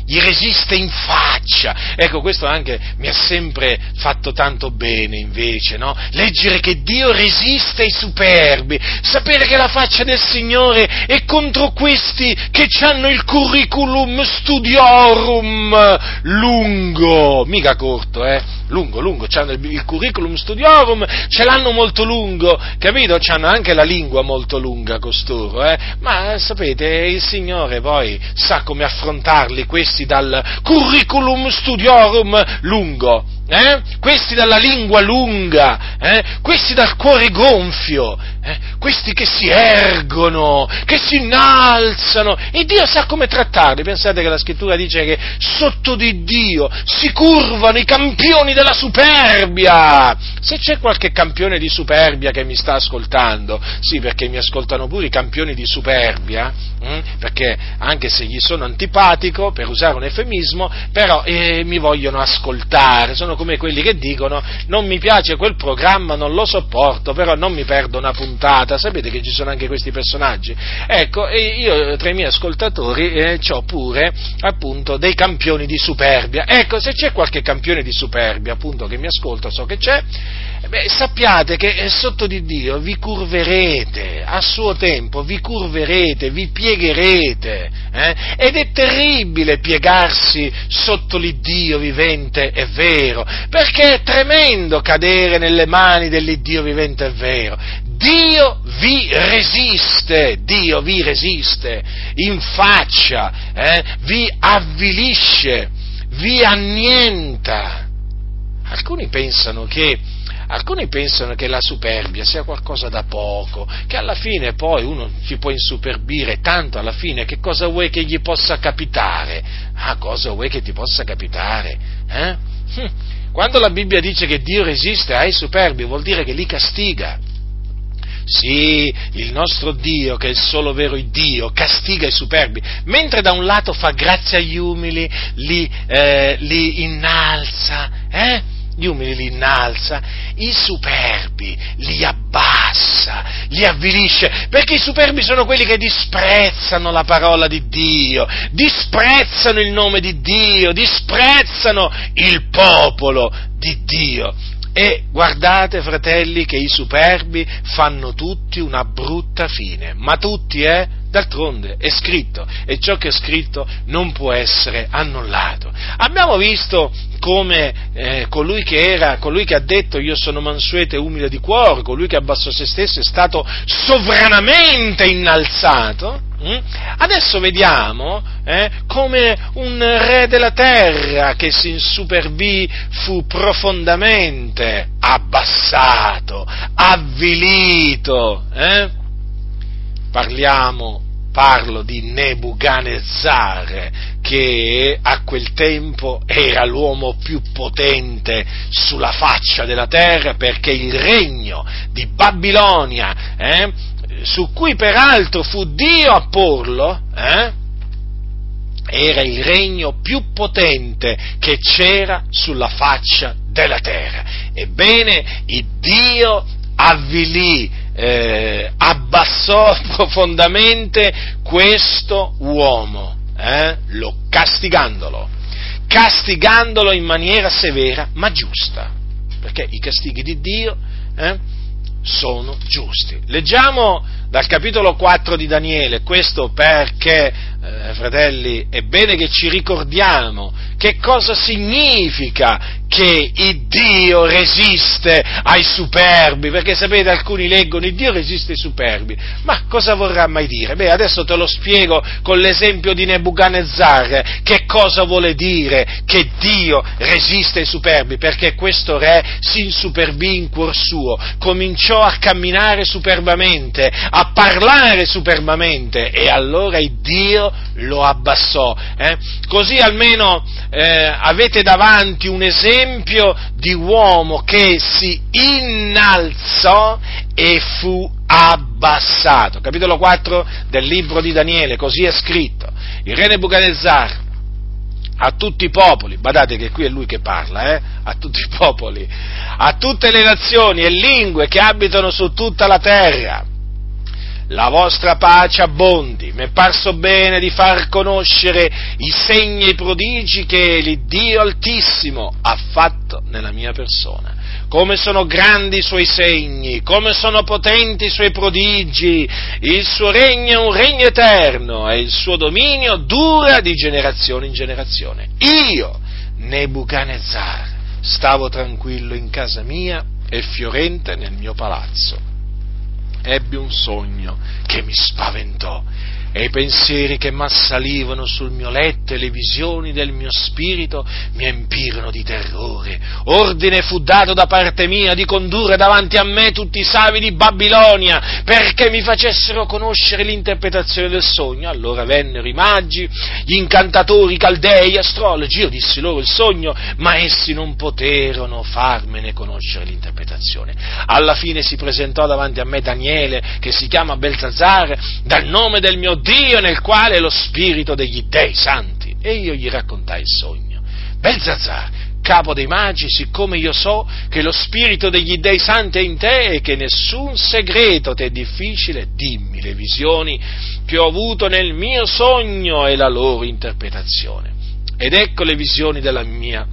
gli resiste in faccia. Ecco, questo anche mi ha sempre fatto tanto bene invece, no? Leggere che Dio resiste ai superbi, sapere che la faccia del Signore è contro questi che hanno il curriculum studiorum lungo, mica corto, eh? Lungo, lungo, hanno il, il curriculum studiorum, ce l'hanno molto lungo, capito? Hanno anche la lingua molto lunga costoro, eh? ma sapete, il Signore poi sa come affrontarli questi dal curriculum studiorum lungo, eh? questi dalla lingua lunga, eh? questi dal cuore gonfio, eh? questi che si ergono, che si innalzano, e Dio sa come trattarli. Pensate che la scrittura dice che sotto di Dio si curvano i campioni della superbia. Se c'è qualche campione di superbia che mi sta ascoltando, sì, perché mi ascoltano pure i campioni di superbia, hm? perché anche se gli sono antipatico, per usare un eufemismo, però eh, mi vogliono ascoltare, sono come quelli che dicono non mi piace quel programma, non lo sopporto, però non mi perdo una puntata, sapete che ci sono anche questi personaggi? Ecco, io tra i miei ascoltatori eh, ho pure appunto dei campioni di superbia, ecco, se c'è qualche campione di superbia appunto che mi ascolta, so che c'è, beh, sappiate che eh, sotto di Dio vi curverete, a suo tempo vi curverete, vi piegherete, eh? ed è terribile piegarsi sotto l'Iddio vivente e vero, perché è tremendo cadere nelle mani dell'Iddio vivente e vero. Dio vi resiste, Dio vi resiste in faccia, eh? vi avvilisce, vi annienta. Alcuni pensano che Alcuni pensano che la superbia sia qualcosa da poco, che alla fine poi uno si può insuperbire tanto alla fine che cosa vuoi che gli possa capitare? Ah, cosa vuoi che ti possa capitare? Eh? Hm. Quando la Bibbia dice che Dio resiste ai superbi vuol dire che li castiga. Sì, il nostro Dio, che è il solo vero Dio, castiga i superbi, mentre da un lato fa grazia agli umili, li, eh, li innalza, eh? Gli umili li innalza, i superbi li abbassa, li avvilisce, perché i superbi sono quelli che disprezzano la parola di Dio, disprezzano il nome di Dio, disprezzano il popolo di Dio. E guardate, fratelli, che i superbi fanno tutti una brutta fine, ma tutti, eh? D'altronde è scritto e ciò che è scritto non può essere annullato. Abbiamo visto come eh, colui, che era, colui che ha detto io sono mansueto e umile di cuore, colui che abbassò se stesso è stato sovranamente innalzato. Hm? Adesso vediamo eh, come un re della terra che si insuperbì fu profondamente abbassato, avvilito. Eh? Parliamo parlo di Nebuchadnezzar, che a quel tempo era l'uomo più potente sulla faccia della terra, perché il regno di Babilonia, eh, su cui peraltro fu Dio a porlo, eh, era il regno più potente che c'era sulla faccia della terra. Ebbene, il Dio avvilì eh, abbassò (laughs) profondamente questo uomo, eh, lo castigandolo, castigandolo in maniera severa ma giusta, perché i castighi di Dio eh, sono giusti. Leggiamo dal capitolo 4 di Daniele, questo perché, eh, fratelli, è bene che ci ricordiamo che cosa significa che il Dio resiste ai superbi, perché sapete alcuni leggono il Dio resiste ai superbi, ma cosa vorrà mai dire? Beh, adesso te lo spiego con l'esempio di Nebuchadnezzar, che cosa vuole dire che Dio resiste ai superbi, perché questo re si insuperbì in cuor suo, cominciò a camminare superbamente, a parlare superbamente e allora il Dio lo abbassò. Eh? Così almeno eh, avete davanti un esempio di uomo che si innalzò e fu abbassato. Capitolo 4 del libro di Daniele, così è scritto. Il re Nebuchadnezzar a tutti i popoli, badate che qui è lui che parla, eh? a tutti i popoli, a tutte le nazioni e lingue che abitano su tutta la terra, la vostra pace abbondi. Mi è parso bene di far conoscere i segni e i prodigi che l'Iddio Altissimo ha fatto nella mia persona. Come sono grandi i suoi segni, come sono potenti i suoi prodigi. Il suo regno è un regno eterno e il suo dominio dura di generazione in generazione. Io, Nebuchadnezzar, stavo tranquillo in casa mia e fiorente nel mio palazzo ebbi un sogno che mi spaventò. E i pensieri che m'assalivano sul mio letto e le visioni del mio spirito mi empirono di terrore. Ordine fu dato da parte mia di condurre davanti a me tutti i savi di Babilonia perché mi facessero conoscere l'interpretazione del sogno. Allora vennero i magi, gli incantatori, i caldei, gli astrologi. Io dissi loro il sogno, ma essi non poterono farmene conoscere l'interpretazione. Alla fine si presentò davanti a me Daniele, che si chiama Beltazar, dal nome del mio Dio nel quale è lo spirito degli dei santi. E io gli raccontai il sogno. Belzazar, capo dei magi, siccome io so che lo spirito degli dei santi è in te e che nessun segreto ti è difficile, dimmi le visioni che ho avuto nel mio sogno e la loro interpretazione. Ed ecco le visioni della mia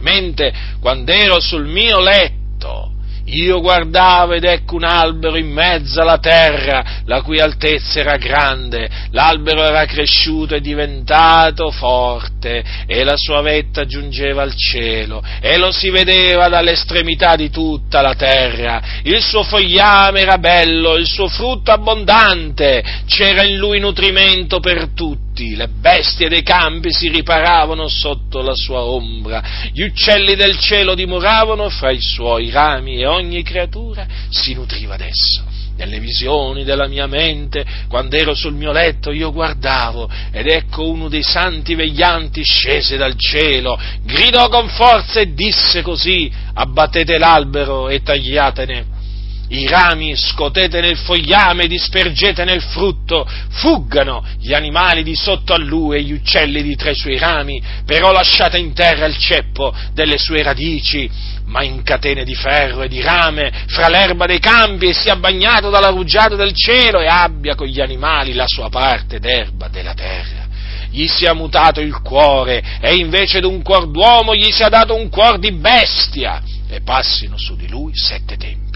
mente quando ero sul mio letto io guardavo ed ecco un albero in mezzo alla terra, la cui altezza era grande, l'albero era cresciuto e diventato forte, e la sua vetta giungeva al cielo, e lo si vedeva dall'estremità di tutta la terra. Il suo fogliame era bello, il suo frutto abbondante, c'era in lui nutrimento per tutti tutti, le bestie dei campi si riparavano sotto la sua ombra, gli uccelli del cielo dimoravano fra i suoi rami e ogni creatura si nutriva d'esso. Nelle visioni della mia mente, quando ero sul mio letto, io guardavo ed ecco uno dei santi veglianti scese dal cielo, gridò con forza e disse così, abbattete l'albero e tagliatene i rami scotete nel fogliame, dispergete nel frutto, fuggano gli animali di sotto a lui e gli uccelli di tra i suoi rami, però lasciate in terra il ceppo delle sue radici, ma in catene di ferro e di rame, fra l'erba dei campi e sia bagnato dalla rugiada del cielo e abbia con gli animali la sua parte d'erba della terra. Gli sia mutato il cuore e invece d'un cuor d'uomo gli sia dato un cuor di bestia. E passino su di lui sette tempi.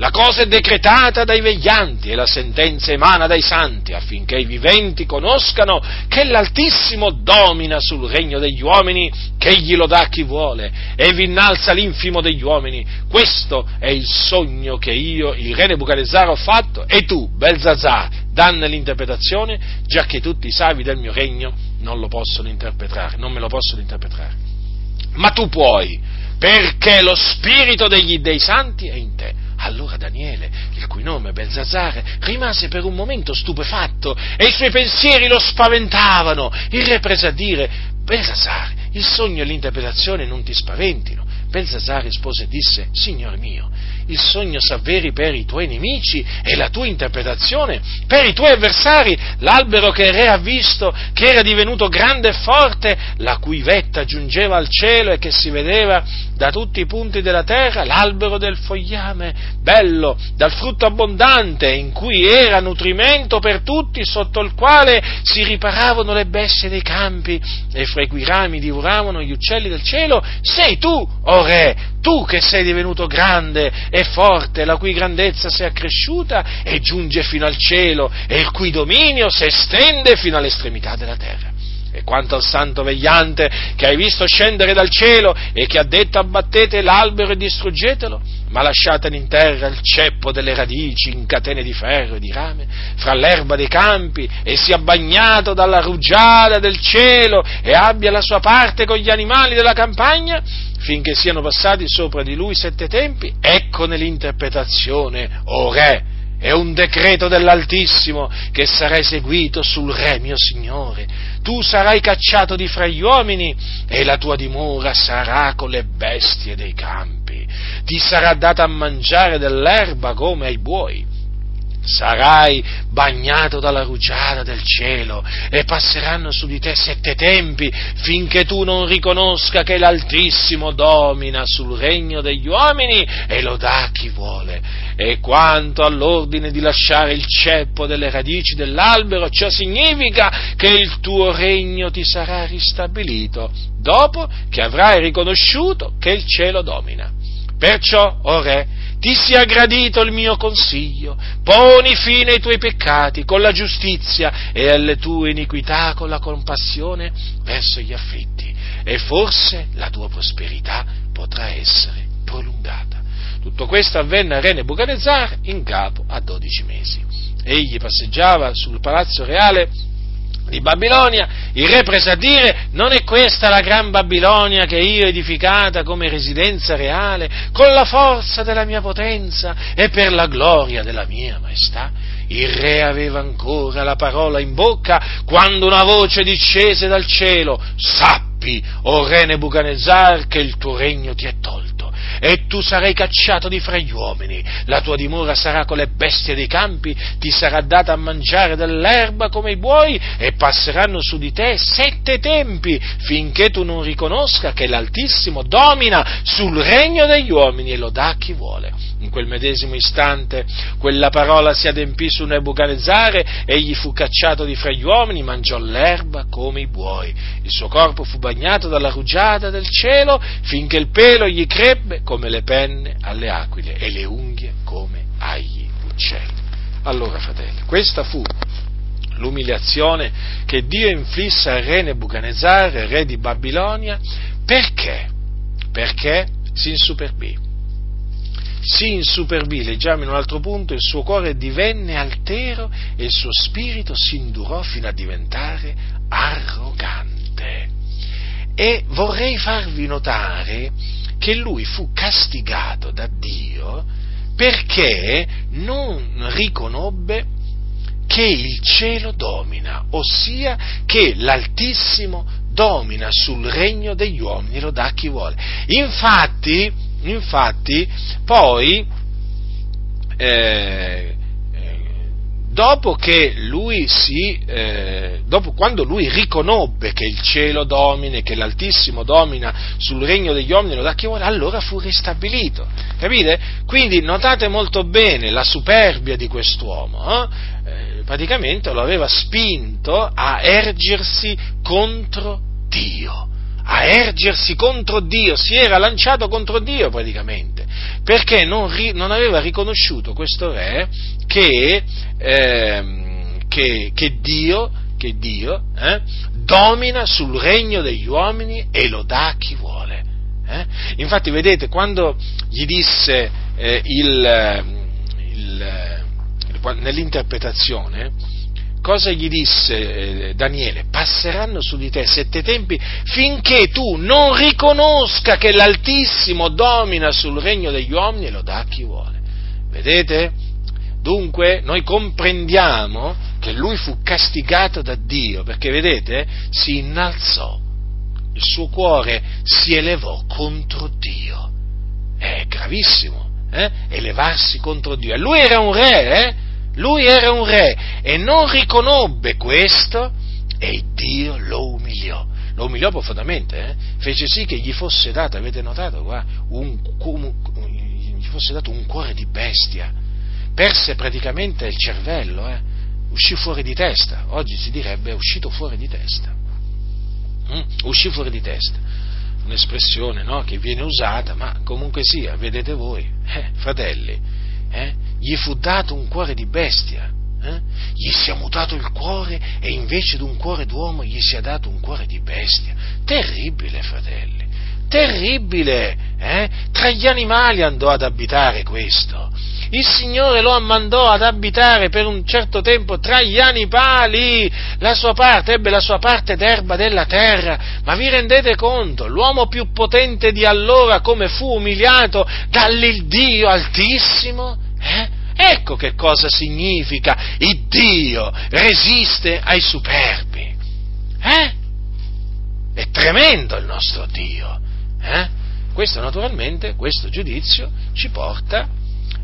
La cosa è decretata dai veglianti e la sentenza emana dai santi affinché i viventi conoscano che l'Altissimo domina sul regno degli uomini, che egli lo dà a chi vuole e vi innalza l'infimo degli uomini. Questo è il sogno che io, il re Nebuchadnezzar, ho fatto e tu, Belzazar, danne l'interpretazione, già che tutti i savi del mio regno non lo possono interpretare, non me lo possono interpretare. Ma tu puoi, perché lo spirito degli dei santi è in te allora Daniele, il cui nome è Belzazzare, rimase per un momento stupefatto e i suoi pensieri lo spaventavano. Il re prese a dire, Belzazzare, il sogno e l'interpretazione non ti spaventino. Belzazzare rispose e disse, Signore mio, il sogno s'avveri per i tuoi nemici e la tua interpretazione per i tuoi avversari, l'albero che il re ha visto, che era divenuto grande e forte, la cui vetta giungeva al cielo e che si vedeva da tutti i punti della terra, l'albero del fogliame, bello, dal frutto abbondante, in cui era nutrimento per tutti, sotto il quale si riparavano le bestie dei campi e fra i cui rami divoravano gli uccelli del cielo, sei tu, o oh re, tu che sei divenuto grande e forte, la cui grandezza si è accresciuta e giunge fino al cielo e il cui dominio si estende fino all'estremità della terra. E quanto al santo vegliante che hai visto scendere dal cielo e che ha detto abbattete l'albero e distruggetelo, ma lasciatene in terra il ceppo delle radici in catene di ferro e di rame, fra l'erba dei campi, e sia bagnato dalla rugiada del cielo e abbia la sua parte con gli animali della campagna, finché siano passati sopra di lui sette tempi, eccone l'interpretazione, o re, è un decreto dell'Altissimo che sarà eseguito sul Re mio Signore. Tu sarai cacciato di fra gli uomini e la tua dimora sarà con le bestie dei campi. Ti sarà data a mangiare dell'erba come ai buoi sarai bagnato dalla rugiada del cielo e passeranno su di te sette tempi finché tu non riconosca che l'Altissimo domina sul regno degli uomini e lo dà a chi vuole. E quanto all'ordine di lasciare il ceppo delle radici dell'albero, ciò significa che il tuo regno ti sarà ristabilito dopo che avrai riconosciuto che il cielo domina. Perciò, o oh re, ti sia gradito il mio consiglio, poni fine ai tuoi peccati con la giustizia e alle tue iniquità con la compassione verso gli afflitti, e forse la tua prosperità potrà essere prolungata. Tutto questo avvenne a Re Nebuchadnezzar in capo a dodici mesi. egli passeggiava sul palazzo reale di Babilonia, il re prese a dire, non è questa la gran Babilonia che io ho edificata come residenza reale, con la forza della mia potenza e per la gloria della mia maestà? Il re aveva ancora la parola in bocca quando una voce discese dal cielo, sappi, o re Nebuchadnezzar, che il tuo regno ti è tolto e tu sarai cacciato di fra gli uomini, la tua dimora sarà con le bestie dei campi, ti sarà data a mangiare dell'erba come i buoi e passeranno su di te sette tempi finché tu non riconosca che l'Altissimo domina sul regno degli uomini e lo dà a chi vuole. In quel medesimo istante quella parola si adempì su Nebuchadnezzare, egli fu cacciato di fra gli uomini, mangiò l'erba come i buoi. Il suo corpo fu bagnato dalla rugiada del cielo finché il pelo gli crebbe come le penne alle aquile e le unghie come agli uccelli. Allora, fratelli, questa fu l'umiliazione che Dio inflisse al re Nebuchadnezzar, re di Babilonia, perché? Perché si insuperbì si insuperbì, leggiamo in un altro punto, il suo cuore divenne altero e il suo spirito si indurò fino a diventare arrogante. E vorrei farvi notare che lui fu castigato da Dio perché non riconobbe che il cielo domina, ossia che l'Altissimo domina sul regno degli uomini lo dà a chi vuole. Infatti, infatti poi, eh, dopo che lui si, eh, dopo quando lui riconobbe che il cielo domina che l'Altissimo domina sul regno degli uomini, lo dà chi vuole, allora fu ristabilito. Capite? Quindi notate molto bene la superbia di quest'uomo. Eh? eh praticamente lo aveva spinto a ergersi contro Dio a ergersi contro Dio, si era lanciato contro Dio praticamente, perché non, ri, non aveva riconosciuto questo re che, eh, che, che Dio, che Dio eh, domina sul regno degli uomini e lo dà a chi vuole. Eh? Infatti vedete, quando gli disse eh, il, il, il, nell'interpretazione, cosa gli disse eh, Daniele? Passeranno su di te sette tempi finché tu non riconosca che l'Altissimo domina sul regno degli uomini e lo dà a chi vuole. Vedete? Dunque noi comprendiamo che lui fu castigato da Dio perché, vedete, si innalzò, il suo cuore si elevò contro Dio. È gravissimo, eh? Elevarsi contro Dio. E lui era un re, eh? Lui era un re e non riconobbe questo e Dio lo umiliò. Lo umiliò profondamente, eh? fece sì che gli fosse dato, avete notato qua, un, un, gli fosse dato un cuore di bestia. Perse praticamente il cervello, eh? uscì fuori di testa. Oggi si direbbe uscito fuori di testa. Mm? Uscì fuori di testa. Un'espressione no? che viene usata, ma comunque sia, vedete voi, eh, fratelli, eh? gli fu dato un cuore di bestia, eh? gli sia mutato il cuore e invece di un cuore d'uomo gli sia dato un cuore di bestia. Terribile, fratelli, terribile. Eh? Tra gli animali andò ad abitare questo. Il Signore lo ammandò ad abitare per un certo tempo tra gli animali, la sua parte, ebbe la sua parte d'erba della terra, ma vi rendete conto, l'uomo più potente di allora come fu umiliato dall'Iddio Altissimo? Eh? Ecco che cosa significa il Dio resiste ai superbi. Eh? È tremendo il nostro Dio. Eh? Questo naturalmente, questo giudizio ci porta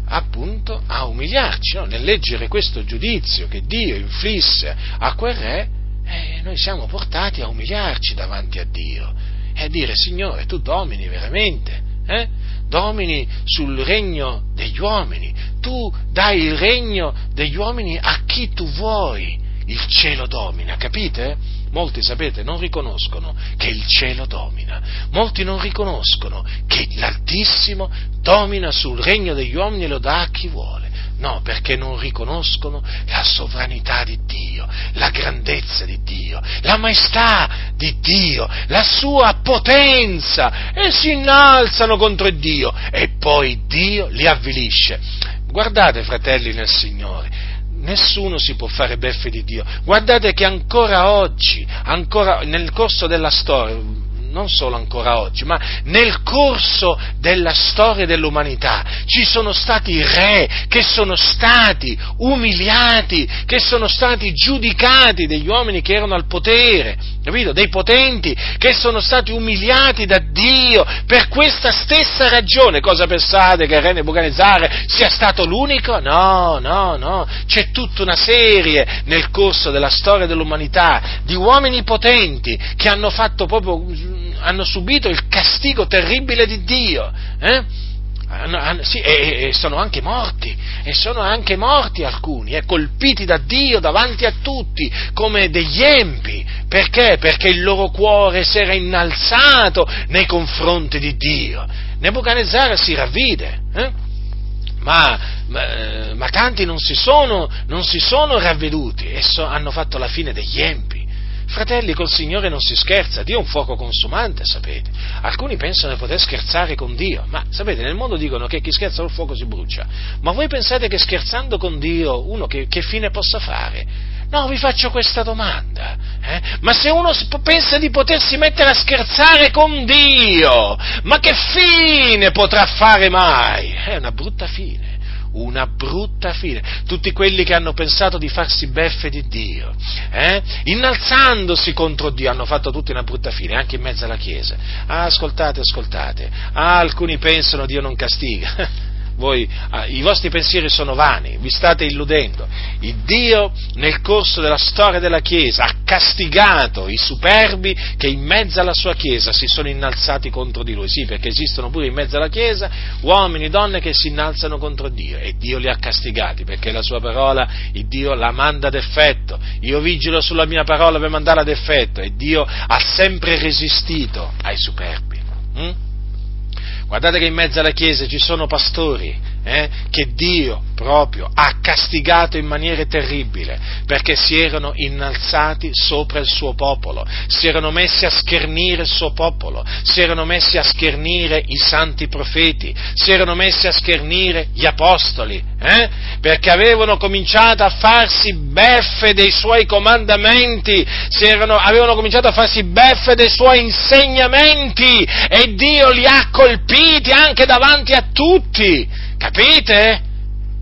appunto a umiliarci. No? Nel leggere questo giudizio che Dio inflisse a quel re, eh, noi siamo portati a umiliarci davanti a Dio e a dire Signore, tu domini veramente. Eh? domini sul regno degli uomini, tu dai il regno degli uomini a chi tu vuoi, il cielo domina, capite? Molti, sapete, non riconoscono che il cielo domina, molti non riconoscono che l'Altissimo domina sul regno degli uomini e lo dà a chi vuole. No, perché non riconoscono la sovranità di Dio, la grandezza di Dio, la maestà di Dio, la sua potenza e si innalzano contro Dio e poi Dio li avvilisce. Guardate, fratelli nel Signore, nessuno si può fare beffe di Dio. Guardate che ancora oggi, ancora nel corso della storia, non solo ancora oggi, ma nel corso della storia dell'umanità ci sono stati re che sono stati umiliati, che sono stati giudicati degli uomini che erano al potere, capito? Dei potenti che sono stati umiliati da Dio per questa stessa ragione. Cosa pensate che Re Nebuchadnezzar sia stato l'unico? No, no, no. C'è tutta una serie nel corso della storia dell'umanità di uomini potenti che hanno fatto proprio hanno subito il castigo terribile di Dio. Eh? Sì, e, e, sono anche morti, e sono anche morti alcuni, eh, colpiti da Dio davanti a tutti, come degli empi. Perché? Perché il loro cuore si era innalzato nei confronti di Dio. Nebuchadnezzar si ravvide, eh? ma, ma, eh, ma, tanti non si sono, non si sono ravveduti e so, hanno fatto la fine degli empi. Fratelli, col Signore non si scherza, Dio è un fuoco consumante, sapete. Alcuni pensano di poter scherzare con Dio, ma sapete, nel mondo dicono che chi scherza col fuoco si brucia. Ma voi pensate che scherzando con Dio uno che, che fine possa fare? No, vi faccio questa domanda. Eh? Ma se uno pensa di potersi mettere a scherzare con Dio, ma che fine potrà fare mai? È una brutta fine una brutta fine. Tutti quelli che hanno pensato di farsi beffe di Dio, eh? innalzandosi contro Dio, hanno fatto tutti una brutta fine, anche in mezzo alla Chiesa. Ah, ascoltate, ascoltate. Ah, alcuni pensano Dio non castiga. (laughs) voi, ah, i vostri pensieri sono vani, vi state illudendo. Il Dio nel corso della storia della Chiesa ha castigato i superbi che in mezzo alla sua Chiesa si sono innalzati contro di lui, sì, perché esistono pure in mezzo alla Chiesa uomini e donne che si innalzano contro Dio e Dio li ha castigati perché la sua parola, il Dio la manda ad effetto. Io vigilo sulla mia parola per mandarla ad effetto e Dio ha sempre resistito ai superbi. Hm? Guardate che in mezzo alla Chiesa ci sono pastori eh, che Dio proprio ha castigato in maniera terribile perché si erano innalzati sopra il suo popolo, si erano messi a schernire il suo popolo, si erano messi a schernire i santi profeti, si erano messi a schernire gli apostoli, eh, perché avevano cominciato a farsi beffe dei suoi comandamenti, erano, avevano cominciato a farsi beffe dei suoi insegnamenti e Dio li ha colpiti anche davanti a tutti. Capite?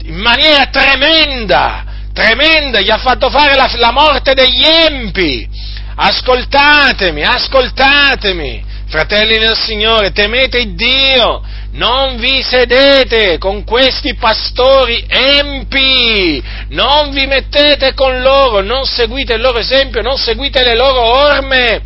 In maniera tremenda, tremenda, gli ha fatto fare la, la morte degli empi. Ascoltatemi, ascoltatemi, fratelli del Signore, temete Dio, non vi sedete con questi pastori empi, non vi mettete con loro, non seguite il loro esempio, non seguite le loro orme,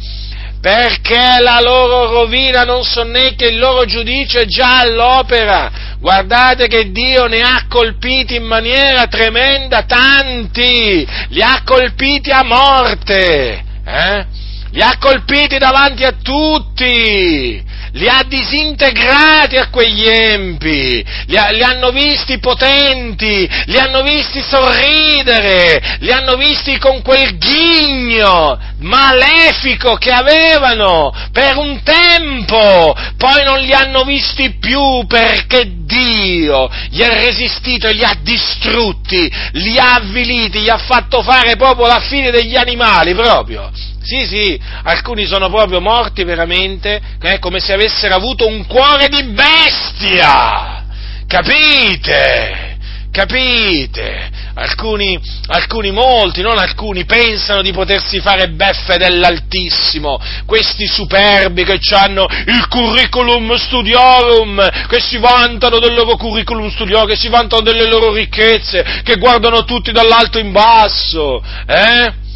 perché la loro rovina non sonnecchia, il loro giudizio è già all'opera. Guardate che Dio ne ha colpiti in maniera tremenda tanti, li ha colpiti a morte, eh? li ha colpiti davanti a tutti, li ha disintegrati a quegli empi, li, ha, li, hanno visti potenti, li hanno visti sorridere, li hanno visti con quel ghigno malefico che avevano per un tempo, poi non li hanno visti più perché Dio gli ha resistito e li ha distrutti, li ha avviliti, gli ha fatto fare proprio la fine degli animali proprio. Sì, sì, alcuni sono proprio morti veramente, eh, come se avessero avuto un cuore di bestia. Capite? Capite? Alcuni, alcuni, molti, non alcuni, pensano di potersi fare beffe dell'Altissimo, questi superbi che hanno il curriculum studiorum, che si vantano del loro curriculum studiorum, che si vantano delle loro ricchezze, che guardano tutti dall'alto in basso, eh?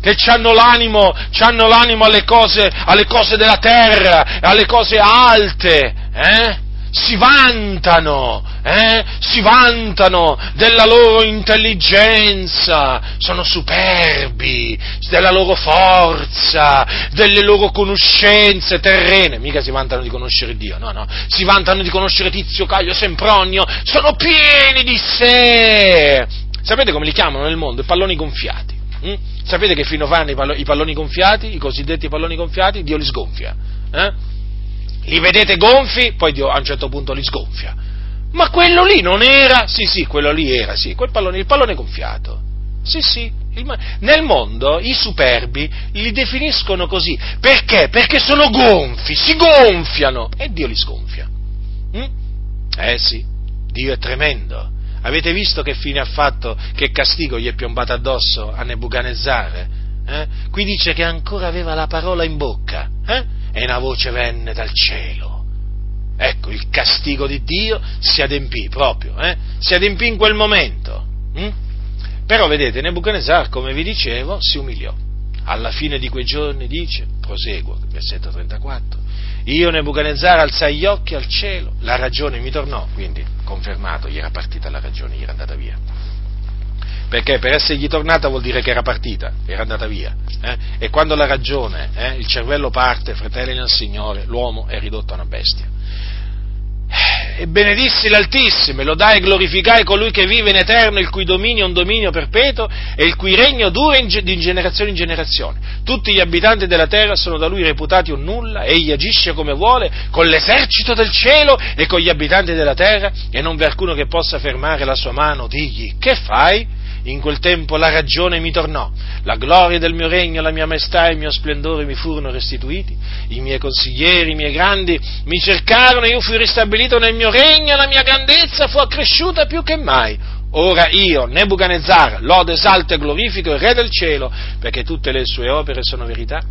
Che hanno l'animo, hanno l'animo alle, cose, alle cose della terra, alle cose alte, eh? si vantano, eh? si vantano della loro intelligenza, sono superbi della loro forza, delle loro conoscenze terrene, mica si vantano di conoscere Dio, no, no, si vantano di conoscere Tizio, Caglio, Sempronio, sono pieni di sé. Sapete come li chiamano nel mondo? I palloni gonfiati. Hm? Sapete che fino fanno i palloni gonfiati, i cosiddetti palloni gonfiati? Dio li sgonfia. Eh? Li vedete gonfi, poi Dio a un certo punto li sgonfia. Ma quello lì non era? Sì, sì, quello lì era, sì, quel pallone, il pallone gonfiato. Sì, sì. Il, nel mondo i superbi li definiscono così. Perché? Perché sono gonfi, si gonfiano e Dio li sgonfia. Mm? Eh sì, Dio è tremendo. Avete visto che fine ha fatto, che castigo gli è piombato addosso a Nebuchadnezzar? Eh? Qui dice che ancora aveva la parola in bocca eh? e una voce venne dal cielo. Ecco, il castigo di Dio si adempì proprio, eh? si adempì in quel momento. Hm? Però vedete, Nebuchadnezzar, come vi dicevo, si umiliò. Alla fine di quei giorni dice, proseguo, versetto 34, io Nebuchadnezzar alzai gli occhi al cielo, la ragione mi tornò, quindi confermato, gli era partita la ragione, gli era andata via. Perché per essergli tornata vuol dire che era partita, era andata via. Eh? E quando la ragione, eh, il cervello parte, fratelli nel Signore, l'uomo è ridotto a una bestia e benedissi l'Altissimo, e lodai e glorificai colui che vive in eterno, il cui dominio è un dominio perpetuo e il cui regno dura in, di generazione in generazione. Tutti gli abitanti della terra sono da lui reputati un nulla, egli agisce come vuole, con l'esercito del cielo e con gli abitanti della terra, e non v'è alcuno che possa fermare la sua mano, digli, che fai? In quel tempo la ragione mi tornò, la gloria del mio regno, la mia maestà e il mio splendore mi furono restituiti, i miei consiglieri, i miei grandi mi cercarono, io fui ristabilito nel mio regno la mia grandezza fu accresciuta più che mai. Ora io, Nebuchadnezzar, lodo, esalto e glorifico il Re del cielo, perché tutte le sue opere sono verità,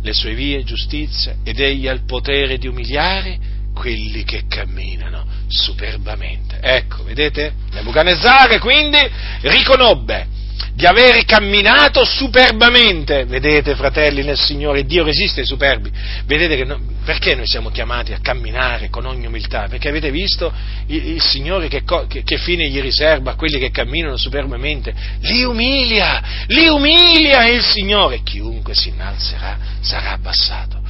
le sue vie giustizia, ed egli ha il potere di umiliare quelli che camminano superbamente. Ecco, vedete? Nebuchadnezzar quindi riconobbe di aver camminato superbamente. Vedete, fratelli nel Signore, Dio resiste ai superbi. Vedete che no, perché noi siamo chiamati a camminare con ogni umiltà? Perché avete visto il, il Signore che, che, che, fine gli riserva a quelli che camminano superbamente? Li umilia, li umilia il Signore. Chiunque si innalzerà sarà abbassato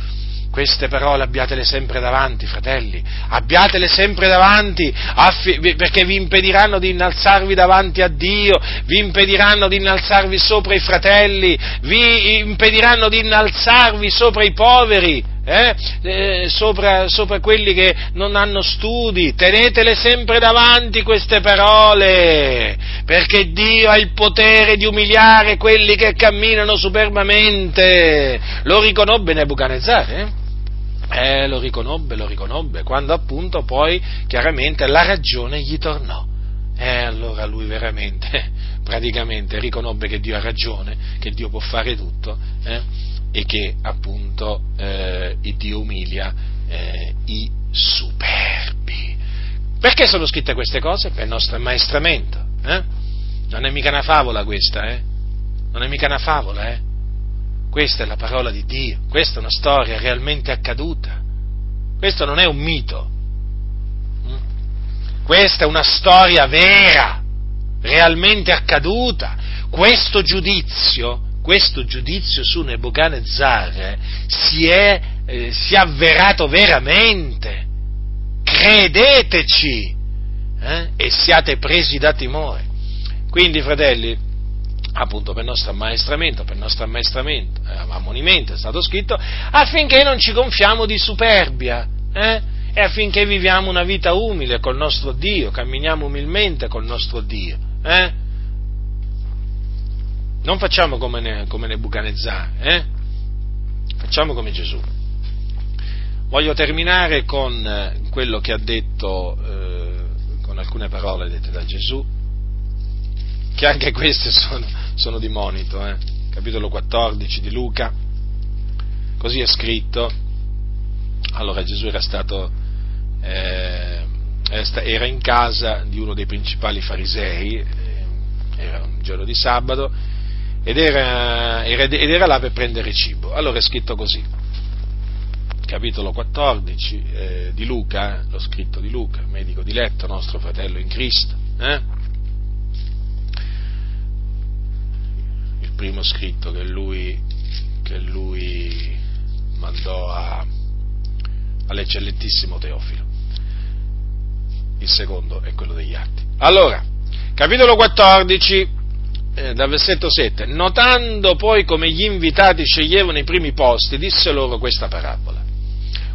queste parole abbiatele sempre davanti, fratelli, abbiatele sempre davanti, affi- perché vi impediranno di innalzarvi davanti a Dio, vi impediranno di innalzarvi sopra i fratelli, vi impediranno di innalzarvi sopra i poveri, eh? Eh, sopra, sopra, quelli che non hanno studi, tenetele sempre davanti queste parole, perché Dio ha il potere di umiliare quelli che camminano superbamente. Lo riconobbe Nebuchadnezzar, eh? Eh, lo riconobbe, lo riconobbe, quando appunto poi chiaramente la ragione gli tornò. E eh, allora lui veramente, (laughs) praticamente riconobbe che Dio ha ragione, che Dio può fare tutto eh, e che appunto eh, Dio umilia eh, i superbi. Perché sono scritte queste cose? Per il nostro ammaestramento. Eh? Non è mica una favola questa? Non è mica una favola, eh? Questa è la parola di Dio, questa è una storia realmente accaduta, questo non è un mito, mm? questa è una storia vera, realmente accaduta. Questo giudizio, questo giudizio su Nebuchadnezzar si è, eh, si è avverato veramente. Credeteci eh? e siate presi da timore. Quindi, fratelli, appunto per nostro ammaestramento, per nostro ammaestramento, eh, ammonimento è stato scritto, affinché non ci gonfiamo di superbia, eh? e affinché viviamo una vita umile col nostro Dio, camminiamo umilmente col nostro Dio. Eh? Non facciamo come, ne, come Nebuchadnezzar, eh? facciamo come Gesù. Voglio terminare con eh, quello che ha detto, eh, con alcune parole dette da Gesù, che anche queste sono, sono di monito, eh? capitolo 14 di Luca, così è scritto, allora Gesù era stato, eh, era in casa di uno dei principali farisei, eh, era un giorno di sabato, ed era, ed era là per prendere cibo, allora è scritto così, capitolo 14 eh, di Luca, l'ho scritto di Luca, medico diletto, nostro fratello in Cristo, eh? Primo scritto che lui, che lui mandò a, all'eccellentissimo Teofilo. Il secondo è quello degli atti. Allora, capitolo 14, eh, dal versetto 7, notando poi come gli invitati sceglievano i primi posti, disse loro questa parabola.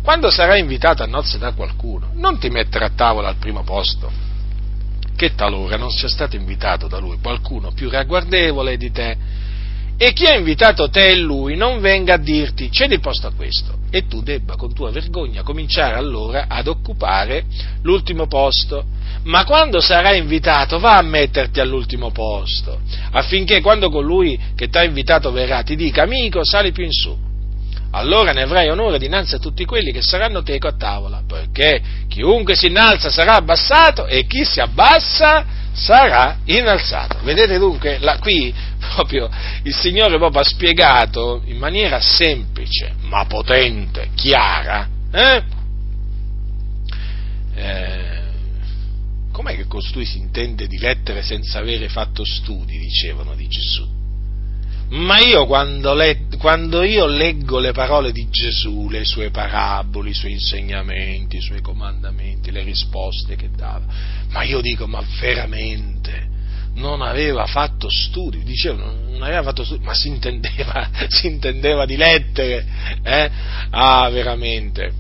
quando sarai invitato a nozze da qualcuno, non ti mettere a tavola al primo posto, che talora non sia stato invitato da lui qualcuno più ragguardevole di te, e chi ha invitato te e lui non venga a dirti cedi posto a questo, e tu debba con tua vergogna cominciare allora ad occupare l'ultimo posto. Ma quando sarai invitato va a metterti all'ultimo posto, affinché quando colui che ti ha invitato verrà ti dica amico sali più in su allora ne avrai onore dinanzi a tutti quelli che saranno teco a tavola, perché chiunque si innalza sarà abbassato e chi si abbassa sarà innalzato. Vedete dunque, la, qui proprio il Signore proprio ha spiegato in maniera semplice, ma potente, chiara, eh? Eh, com'è che costui si intende di lettere senza avere fatto studi, dicevano di Gesù? Ma io quando, le, quando, io leggo le parole di Gesù, le sue parabole, i suoi insegnamenti, i suoi comandamenti, le risposte che dava, ma io dico, ma veramente non aveva fatto studi, dicevo, non aveva fatto studi, ma si intendeva, (laughs) si intendeva di lettere, eh? Ah, veramente.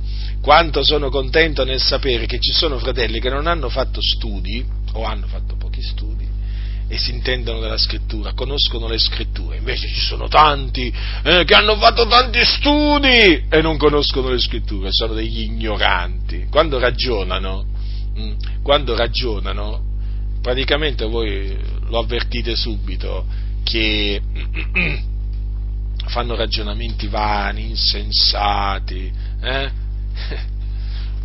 Quanto sono contento nel sapere che ci sono fratelli che non hanno fatto studi, o hanno fatto pochi studi, e si intendono della scrittura, conoscono le scritture, invece ci sono tanti eh, che hanno fatto tanti studi e non conoscono le scritture, sono degli ignoranti. Quando ragionano, mm, quando ragionano, praticamente voi lo avvertite subito che (clears throat) fanno ragionamenti vani, insensati, eh? (laughs)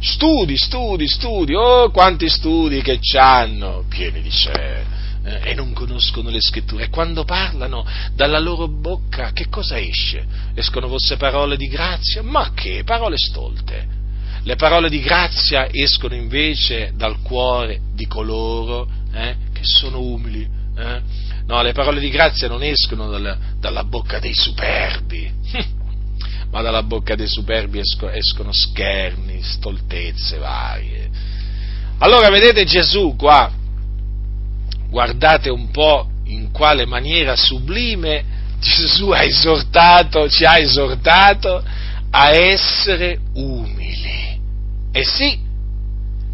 studi, studi, studi, oh quanti studi che hanno, pieni di sé eh, e non conoscono le scritture. E quando parlano dalla loro bocca, che cosa esce? Escono forse parole di grazia? Ma che? Parole stolte. Le parole di grazia escono invece dal cuore di coloro eh, che sono umili. Eh? No, le parole di grazia non escono dal, dalla bocca dei superbi, (laughs) ma dalla bocca dei superbi escono, escono scherni, stoltezze varie. Allora vedete Gesù qua, guardate un po' in quale maniera sublime Gesù ha esortato, ci ha esortato a essere umili. E sì,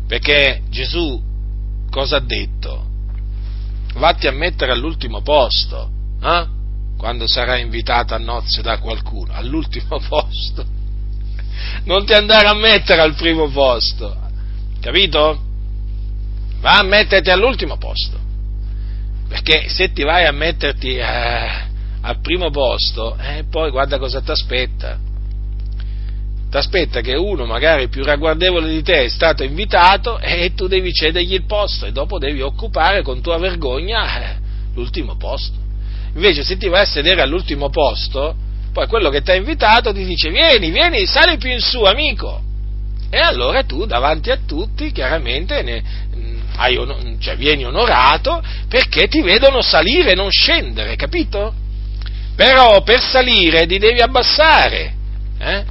perché Gesù cosa ha detto? Vatti a mettere all'ultimo posto, eh? quando sarai invitato a nozze da qualcuno, all'ultimo (laughs) posto. Non ti andare a mettere al primo posto, capito? Va a metterti all'ultimo posto. Perché se ti vai a metterti eh, al primo posto, eh, poi guarda cosa ti aspetta. Ti aspetta che uno magari più ragguardevole di te è stato invitato e tu devi cedergli il posto e dopo devi occupare con tua vergogna eh, l'ultimo posto. Invece se ti vai a sedere all'ultimo posto, poi quello che ti ha invitato ti dice vieni, vieni, sali più in su amico. E allora tu davanti a tutti chiaramente ne, hai, cioè, vieni onorato perché ti vedono salire e non scendere, capito? Però per salire ti devi abbassare. Eh?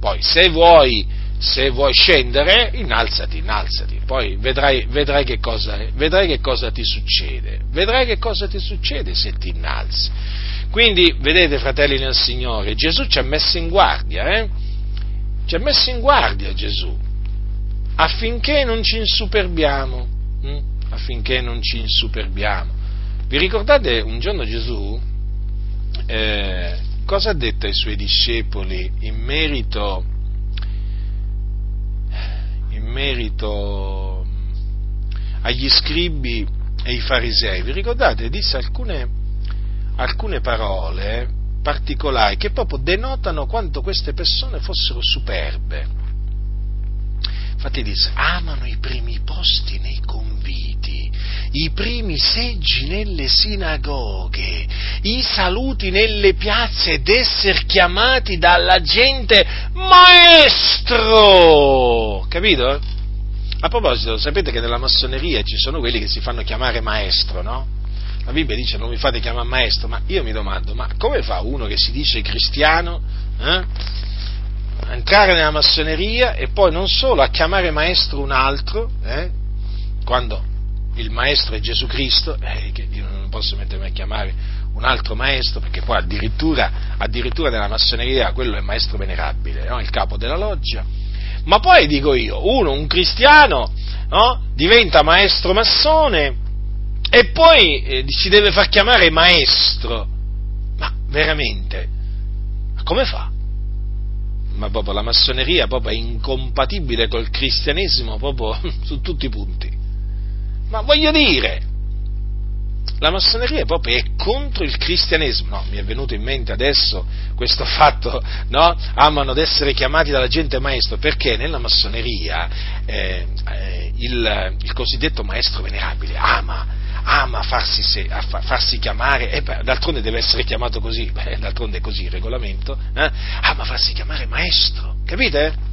Poi se vuoi, se vuoi, scendere, innalzati, innalzati, poi vedrai, vedrai, che cosa, vedrai, che cosa, ti succede, vedrai che cosa ti succede se ti innalzi. Quindi, vedete, fratelli nel Signore, Gesù ci ha messo in guardia, eh? Ci ha messo in guardia Gesù, affinché non ci insuperbiamo hm? affinché non ci insuperbiamo. Vi ricordate un giorno Gesù eh, cosa ha detto ai suoi discepoli in merito, in merito agli scribi e ai farisei? Vi ricordate? Disse alcune, alcune parole particolari che proprio denotano quanto queste persone fossero superbe Infatti dice, amano i primi posti nei conviti, i primi seggi nelle sinagoghe, i saluti nelle piazze ed essere chiamati dalla gente maestro. Capito? A proposito, sapete che nella massoneria ci sono quelli che si fanno chiamare maestro, no? La Bibbia dice non mi fate chiamare maestro, ma io mi domando, ma come fa uno che si dice cristiano? Eh? entrare nella massoneria e poi non solo a chiamare maestro un altro, eh, quando il maestro è Gesù Cristo, eh, io non posso mettermi a chiamare un altro maestro, perché poi addirittura, addirittura nella massoneria quello è maestro venerabile, no? il capo della loggia, Ma poi dico io, uno, un cristiano, no? diventa maestro massone e poi eh, si deve far chiamare maestro. Ma veramente, come fa? Ma proprio la massoneria proprio è incompatibile col cristianesimo proprio (laughs) su tutti i punti. Ma voglio dire, la massoneria proprio è contro il cristianesimo. No, mi è venuto in mente adesso questo (laughs) fatto, no? Amano ad essere chiamati dalla gente maestro, perché nella massoneria eh, eh, il, il, cosiddetto maestro venerabile ama, ama farsi, se, farsi chiamare, e beh, d'altronde deve essere chiamato così, beh, d'altronde è così il regolamento, eh? ama farsi chiamare maestro, capite?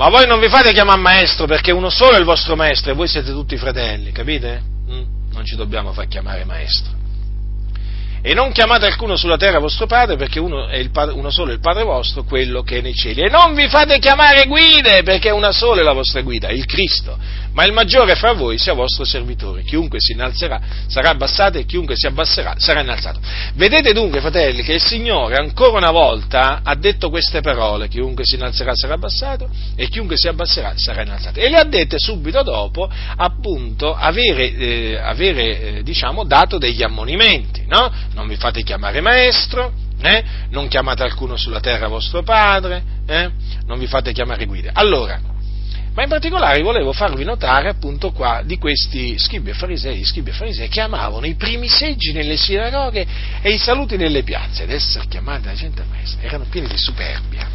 Ma voi non vi fate chiamare maestro perché uno solo è il vostro maestro e voi siete tutti fratelli, capite? Mm? non ci dobbiamo far chiamare maestro. E non chiamate alcuno sulla terra vostro padre, perché uno, padre, uno, solo è il Padre vostro, quello che è nei cieli. E non vi fate chiamare guide, perché una sola è la vostra guida, il Cristo ma il maggiore fra voi sia vostro servitore. Chiunque si innalzerà sarà abbassato e chiunque si abbasserà sarà innalzato. Vedete dunque, fratelli, che il Signore ancora una volta ha detto queste parole, chiunque si innalzerà sarà abbassato e chiunque si abbasserà sarà innalzato. E le ha dette subito dopo, appunto, avere, eh, avere eh, diciamo, dato degli ammonimenti, no? Non vi fate chiamare maestro, eh? non chiamate alcuno sulla terra vostro padre, eh? non vi fate chiamare guide. Allora, ma in particolare volevo farvi notare appunto qua di questi scribi e farisei, scribi e farisei che amavano i primi seggi nelle sinagoghe e i saluti nelle piazze, ed essere chiamati da gente maestra, erano pieni di superbia,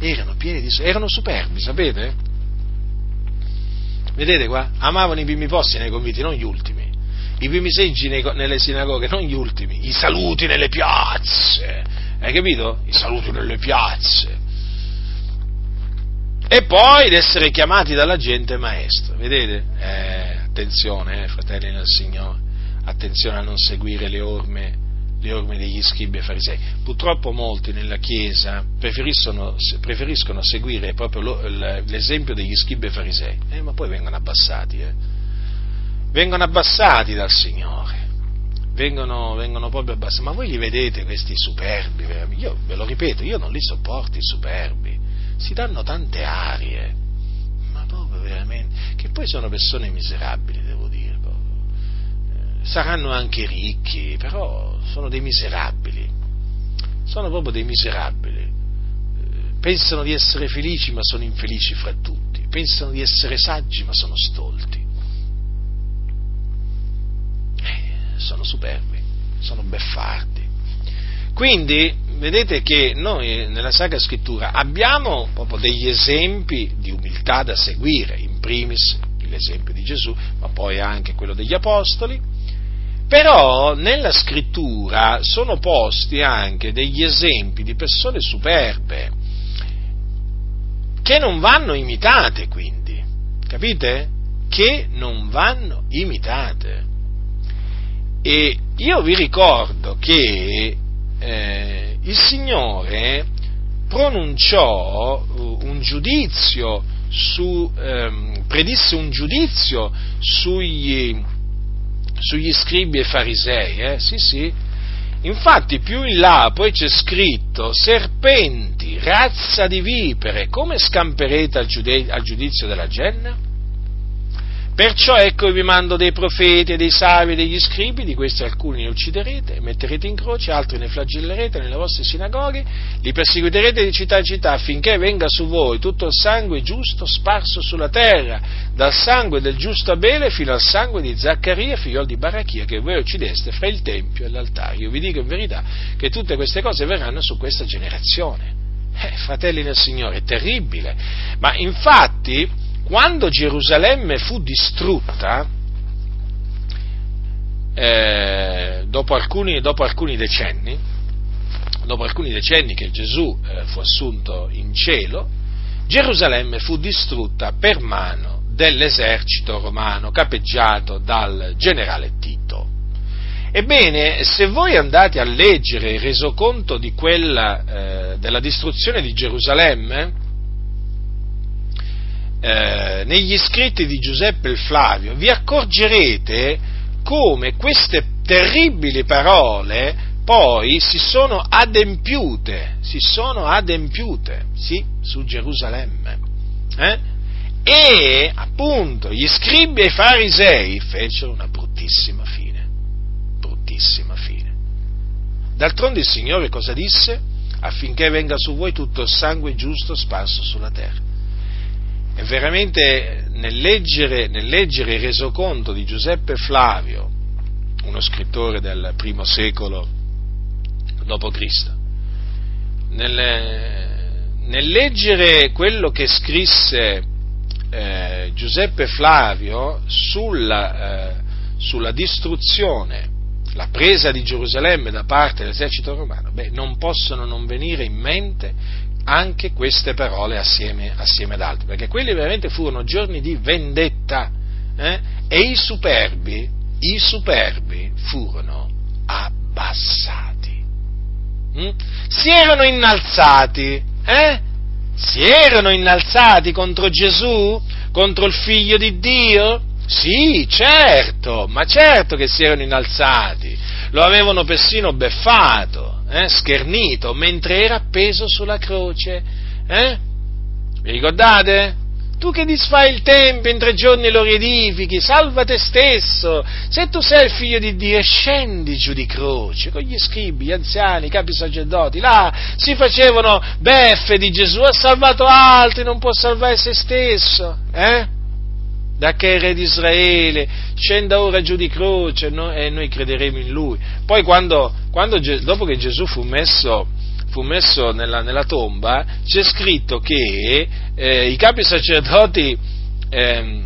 erano pieni di erano superbi, sapete? Vedete qua? Amavano i primi posti nei conviti, non gli ultimi, i primi seggi nelle sinagoghe, non gli ultimi, i saluti nelle piazze, hai capito? I saluti nelle piazze e poi ed essere chiamati dalla gente maestro. Vedete? Eh, attenzione, eh, fratelli nel Signore, attenzione a non seguire le orme, le orme degli scribi e farisei. Purtroppo molti nella Chiesa preferiscono, preferiscono seguire proprio l'esempio degli scribi e farisei, eh, ma poi vengono abbassati, eh. Vengono abbassati dal Signore. Vengono, vengono, proprio abbassati. Ma voi li vedete questi superbi? Io ve lo ripeto, io non li sopporto i superbi. Si danno tante arie, ma proprio veramente, che poi sono persone miserabili, devo dire, eh, saranno anche ricchi, però sono dei miserabili, sono proprio dei miserabili, eh, pensano di essere felici ma sono infelici fra tutti, pensano di essere saggi ma sono stolti, sono superbi, sono beffardi. Quindi vedete che noi nella Sacra Scrittura abbiamo proprio degli esempi di umiltà da seguire, in primis l'esempio di Gesù, ma poi anche quello degli Apostoli, però nella Scrittura sono posti anche degli esempi di persone superbe, che non vanno imitate quindi, capite? Che non vanno imitate. E io vi ricordo che eh, il Signore pronunciò uh, un giudizio su, ehm, predisse un giudizio sugli, sugli scribi e farisei, eh? sì sì, infatti più in là poi c'è scritto serpenti, razza di vipere, come scamperete al giudizio della genna? Perciò ecco vi mando dei profeti dei savi degli scribi, di questi alcuni ne ucciderete, metterete in croce, altri ne flagellerete nelle vostre sinagoghe, li perseguiterete di città in città affinché venga su voi tutto il sangue giusto sparso sulla terra, dal sangue del giusto Abele fino al sangue di Zaccaria, figlio di Barachia, che voi uccideste fra il Tempio e l'altare. Io vi dico in verità che tutte queste cose verranno su questa generazione. Eh, fratelli nel Signore, è terribile. Ma infatti quando Gerusalemme fu distrutta, eh, dopo, alcuni, dopo, alcuni, decenni, dopo alcuni decenni che Gesù eh, fu assunto in cielo, Gerusalemme fu distrutta per mano dell'esercito romano capeggiato dal generale Tito. Ebbene, se voi andate a leggere il resoconto di quella, eh, della distruzione di Gerusalemme, eh, negli scritti di Giuseppe il Flavio, vi accorgerete come queste terribili parole poi si sono adempiute, si sono adempiute, sì, su Gerusalemme. Eh? E appunto gli scribi e i farisei fecero una bruttissima fine, bruttissima fine. D'altronde il Signore cosa disse? Affinché venga su voi tutto il sangue giusto sparso sulla terra. Veramente nel leggere, nel leggere il resoconto di Giuseppe Flavio, uno scrittore del primo secolo d.C., nel, nel leggere quello che scrisse eh, Giuseppe Flavio sulla, eh, sulla, distruzione, la presa di Gerusalemme da parte dell'esercito romano, beh, non possono non venire in mente anche queste parole assieme, assieme ad altre, perché quelli veramente furono giorni di vendetta eh? e i superbi, i superbi furono abbassati, mm? si erano innalzati, eh? si erano innalzati contro Gesù, contro il figlio di Dio? Sì, certo, ma certo che si erano innalzati, lo avevano persino beffato, eh, schernito, mentre era appeso sulla croce. Eh? Vi ricordate? Tu che disfai il Tempio in tre giorni lo riedifichi, salva te stesso. Se tu sei il figlio di Dio, scendi giù di croce con gli scribi, gli anziani, i capi sacerdoti. Là si facevano beffe di Gesù, ha salvato altri, non può salvare se stesso. Eh? Da che è re di Israele, scenda ora giù di croce no? e noi crederemo in lui. Poi quando, quando, dopo che Gesù fu messo, fu messo nella, nella, tomba, c'è scritto che eh, i capi sacerdoti eh,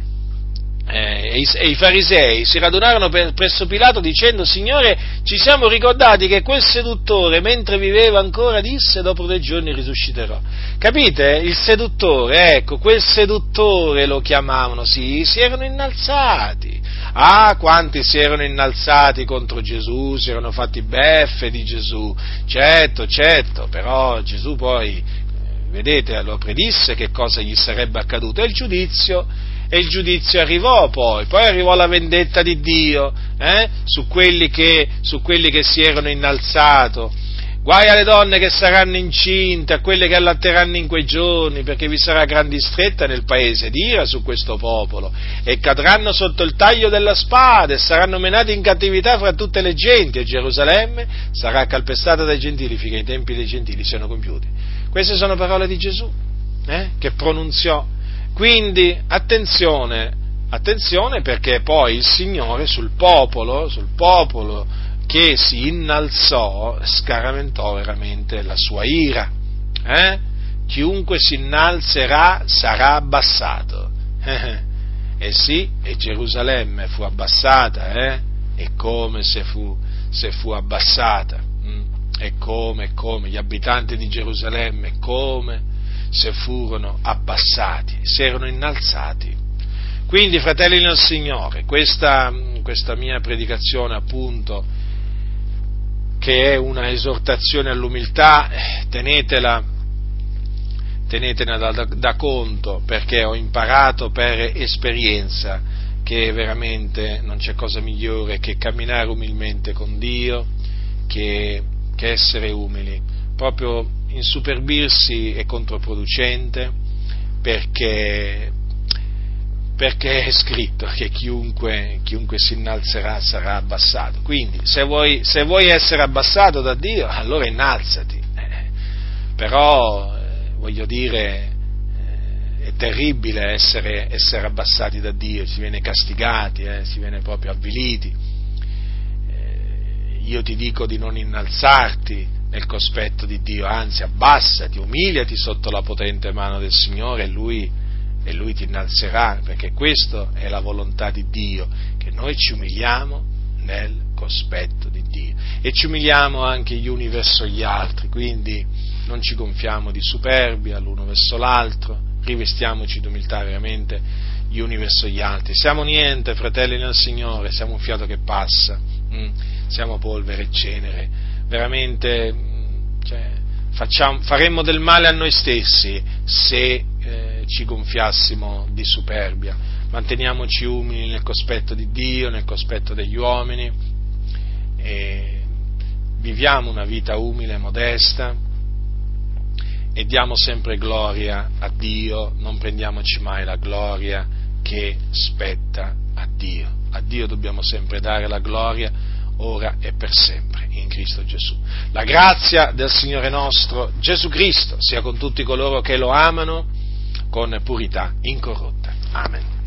eh, e, i, farisei si radunarono per, presso Pilato dicendo Signore ci siamo ricordati che quel seduttore mentre viveva ancora disse dopo tre giorni risusciterò capite? il seduttore ecco quel seduttore lo chiamavano. Sì, si erano innalzati. Ah quanti si erano innalzati contro Gesù si erano fatti beffe di Gesù. Certo certo però Gesù poi eh, vedete lo predisse che cosa gli sarebbe accaduto. E il giudizio e il giudizio arrivò poi, poi arrivò la vendetta di Dio eh, su, quelli che, su, quelli che, si erano innalzati. Guai alle donne che saranno incinte, a quelle che allatteranno in quei giorni, perché vi sarà gran distretta nel paese d'ira su questo popolo, e cadranno sotto il taglio della spada, e saranno menati in cattività fra tutte le genti, e Gerusalemme sarà calpestata dai gentili finché i tempi dei gentili siano compiuti. Queste sono parole di Gesù, eh, che pronunziò quindi attenzione, attenzione perché poi il Signore sul popolo, sul popolo che si innalzò, scaramentò veramente la sua ira. Eh? Chiunque si innalzerà sarà abbassato. (laughs) eh sì, e Gerusalemme fu abbassata, eh? E come se fu, se fu abbassata. Mm? E come, e come, gli abitanti di Gerusalemme, come se furono abbassati, si erano innalzati. Quindi, fratelli del Signore, questa, questa mia predicazione appunto, che è una esortazione all'umiltà, tenetela, tenetela da, da, da conto, perché ho imparato per esperienza che veramente non c'è cosa migliore che camminare umilmente con Dio, che, che essere umili. Proprio insuperbirsi è controproducente perché, perché è scritto che chiunque, chiunque, si innalzerà sarà abbassato. Quindi se vuoi, se vuoi essere abbassato da Dio, allora innalzati. Eh, però, eh, voglio dire, eh, è terribile essere, essere, abbassati da Dio, si viene castigati, eh, si viene proprio avviliti. Eh, io ti dico di non innalzarti, nel cospetto di Dio, anzi abbassati, umiliati sotto la potente mano del Signore e Lui, e lui ti innalzerà, perché questa è la volontà di Dio, che noi ci umiliamo nel cospetto di Dio e ci umiliamo anche gli uni verso gli altri, quindi non ci gonfiamo di superbia l'uno verso l'altro, rivestiamoci di umiltà veramente gli uni verso gli altri. Siamo niente, fratelli nel Signore, siamo un fiato che passa, mm? siamo polvere e cenere veramente cioè, facciamo, faremmo del male a noi stessi se eh, ci gonfiassimo di superbia. Manteniamoci umili nel cospetto di Dio, nel cospetto degli uomini. E viviamo una vita umile, modesta e diamo sempre gloria a Dio, non prendiamoci mai la gloria che spetta a Dio. A Dio dobbiamo sempre dare la gloria ora e per sempre in Cristo Gesù. La grazia del Signore nostro Gesù Cristo sia con tutti coloro che lo amano con purità incorrotta. Amen.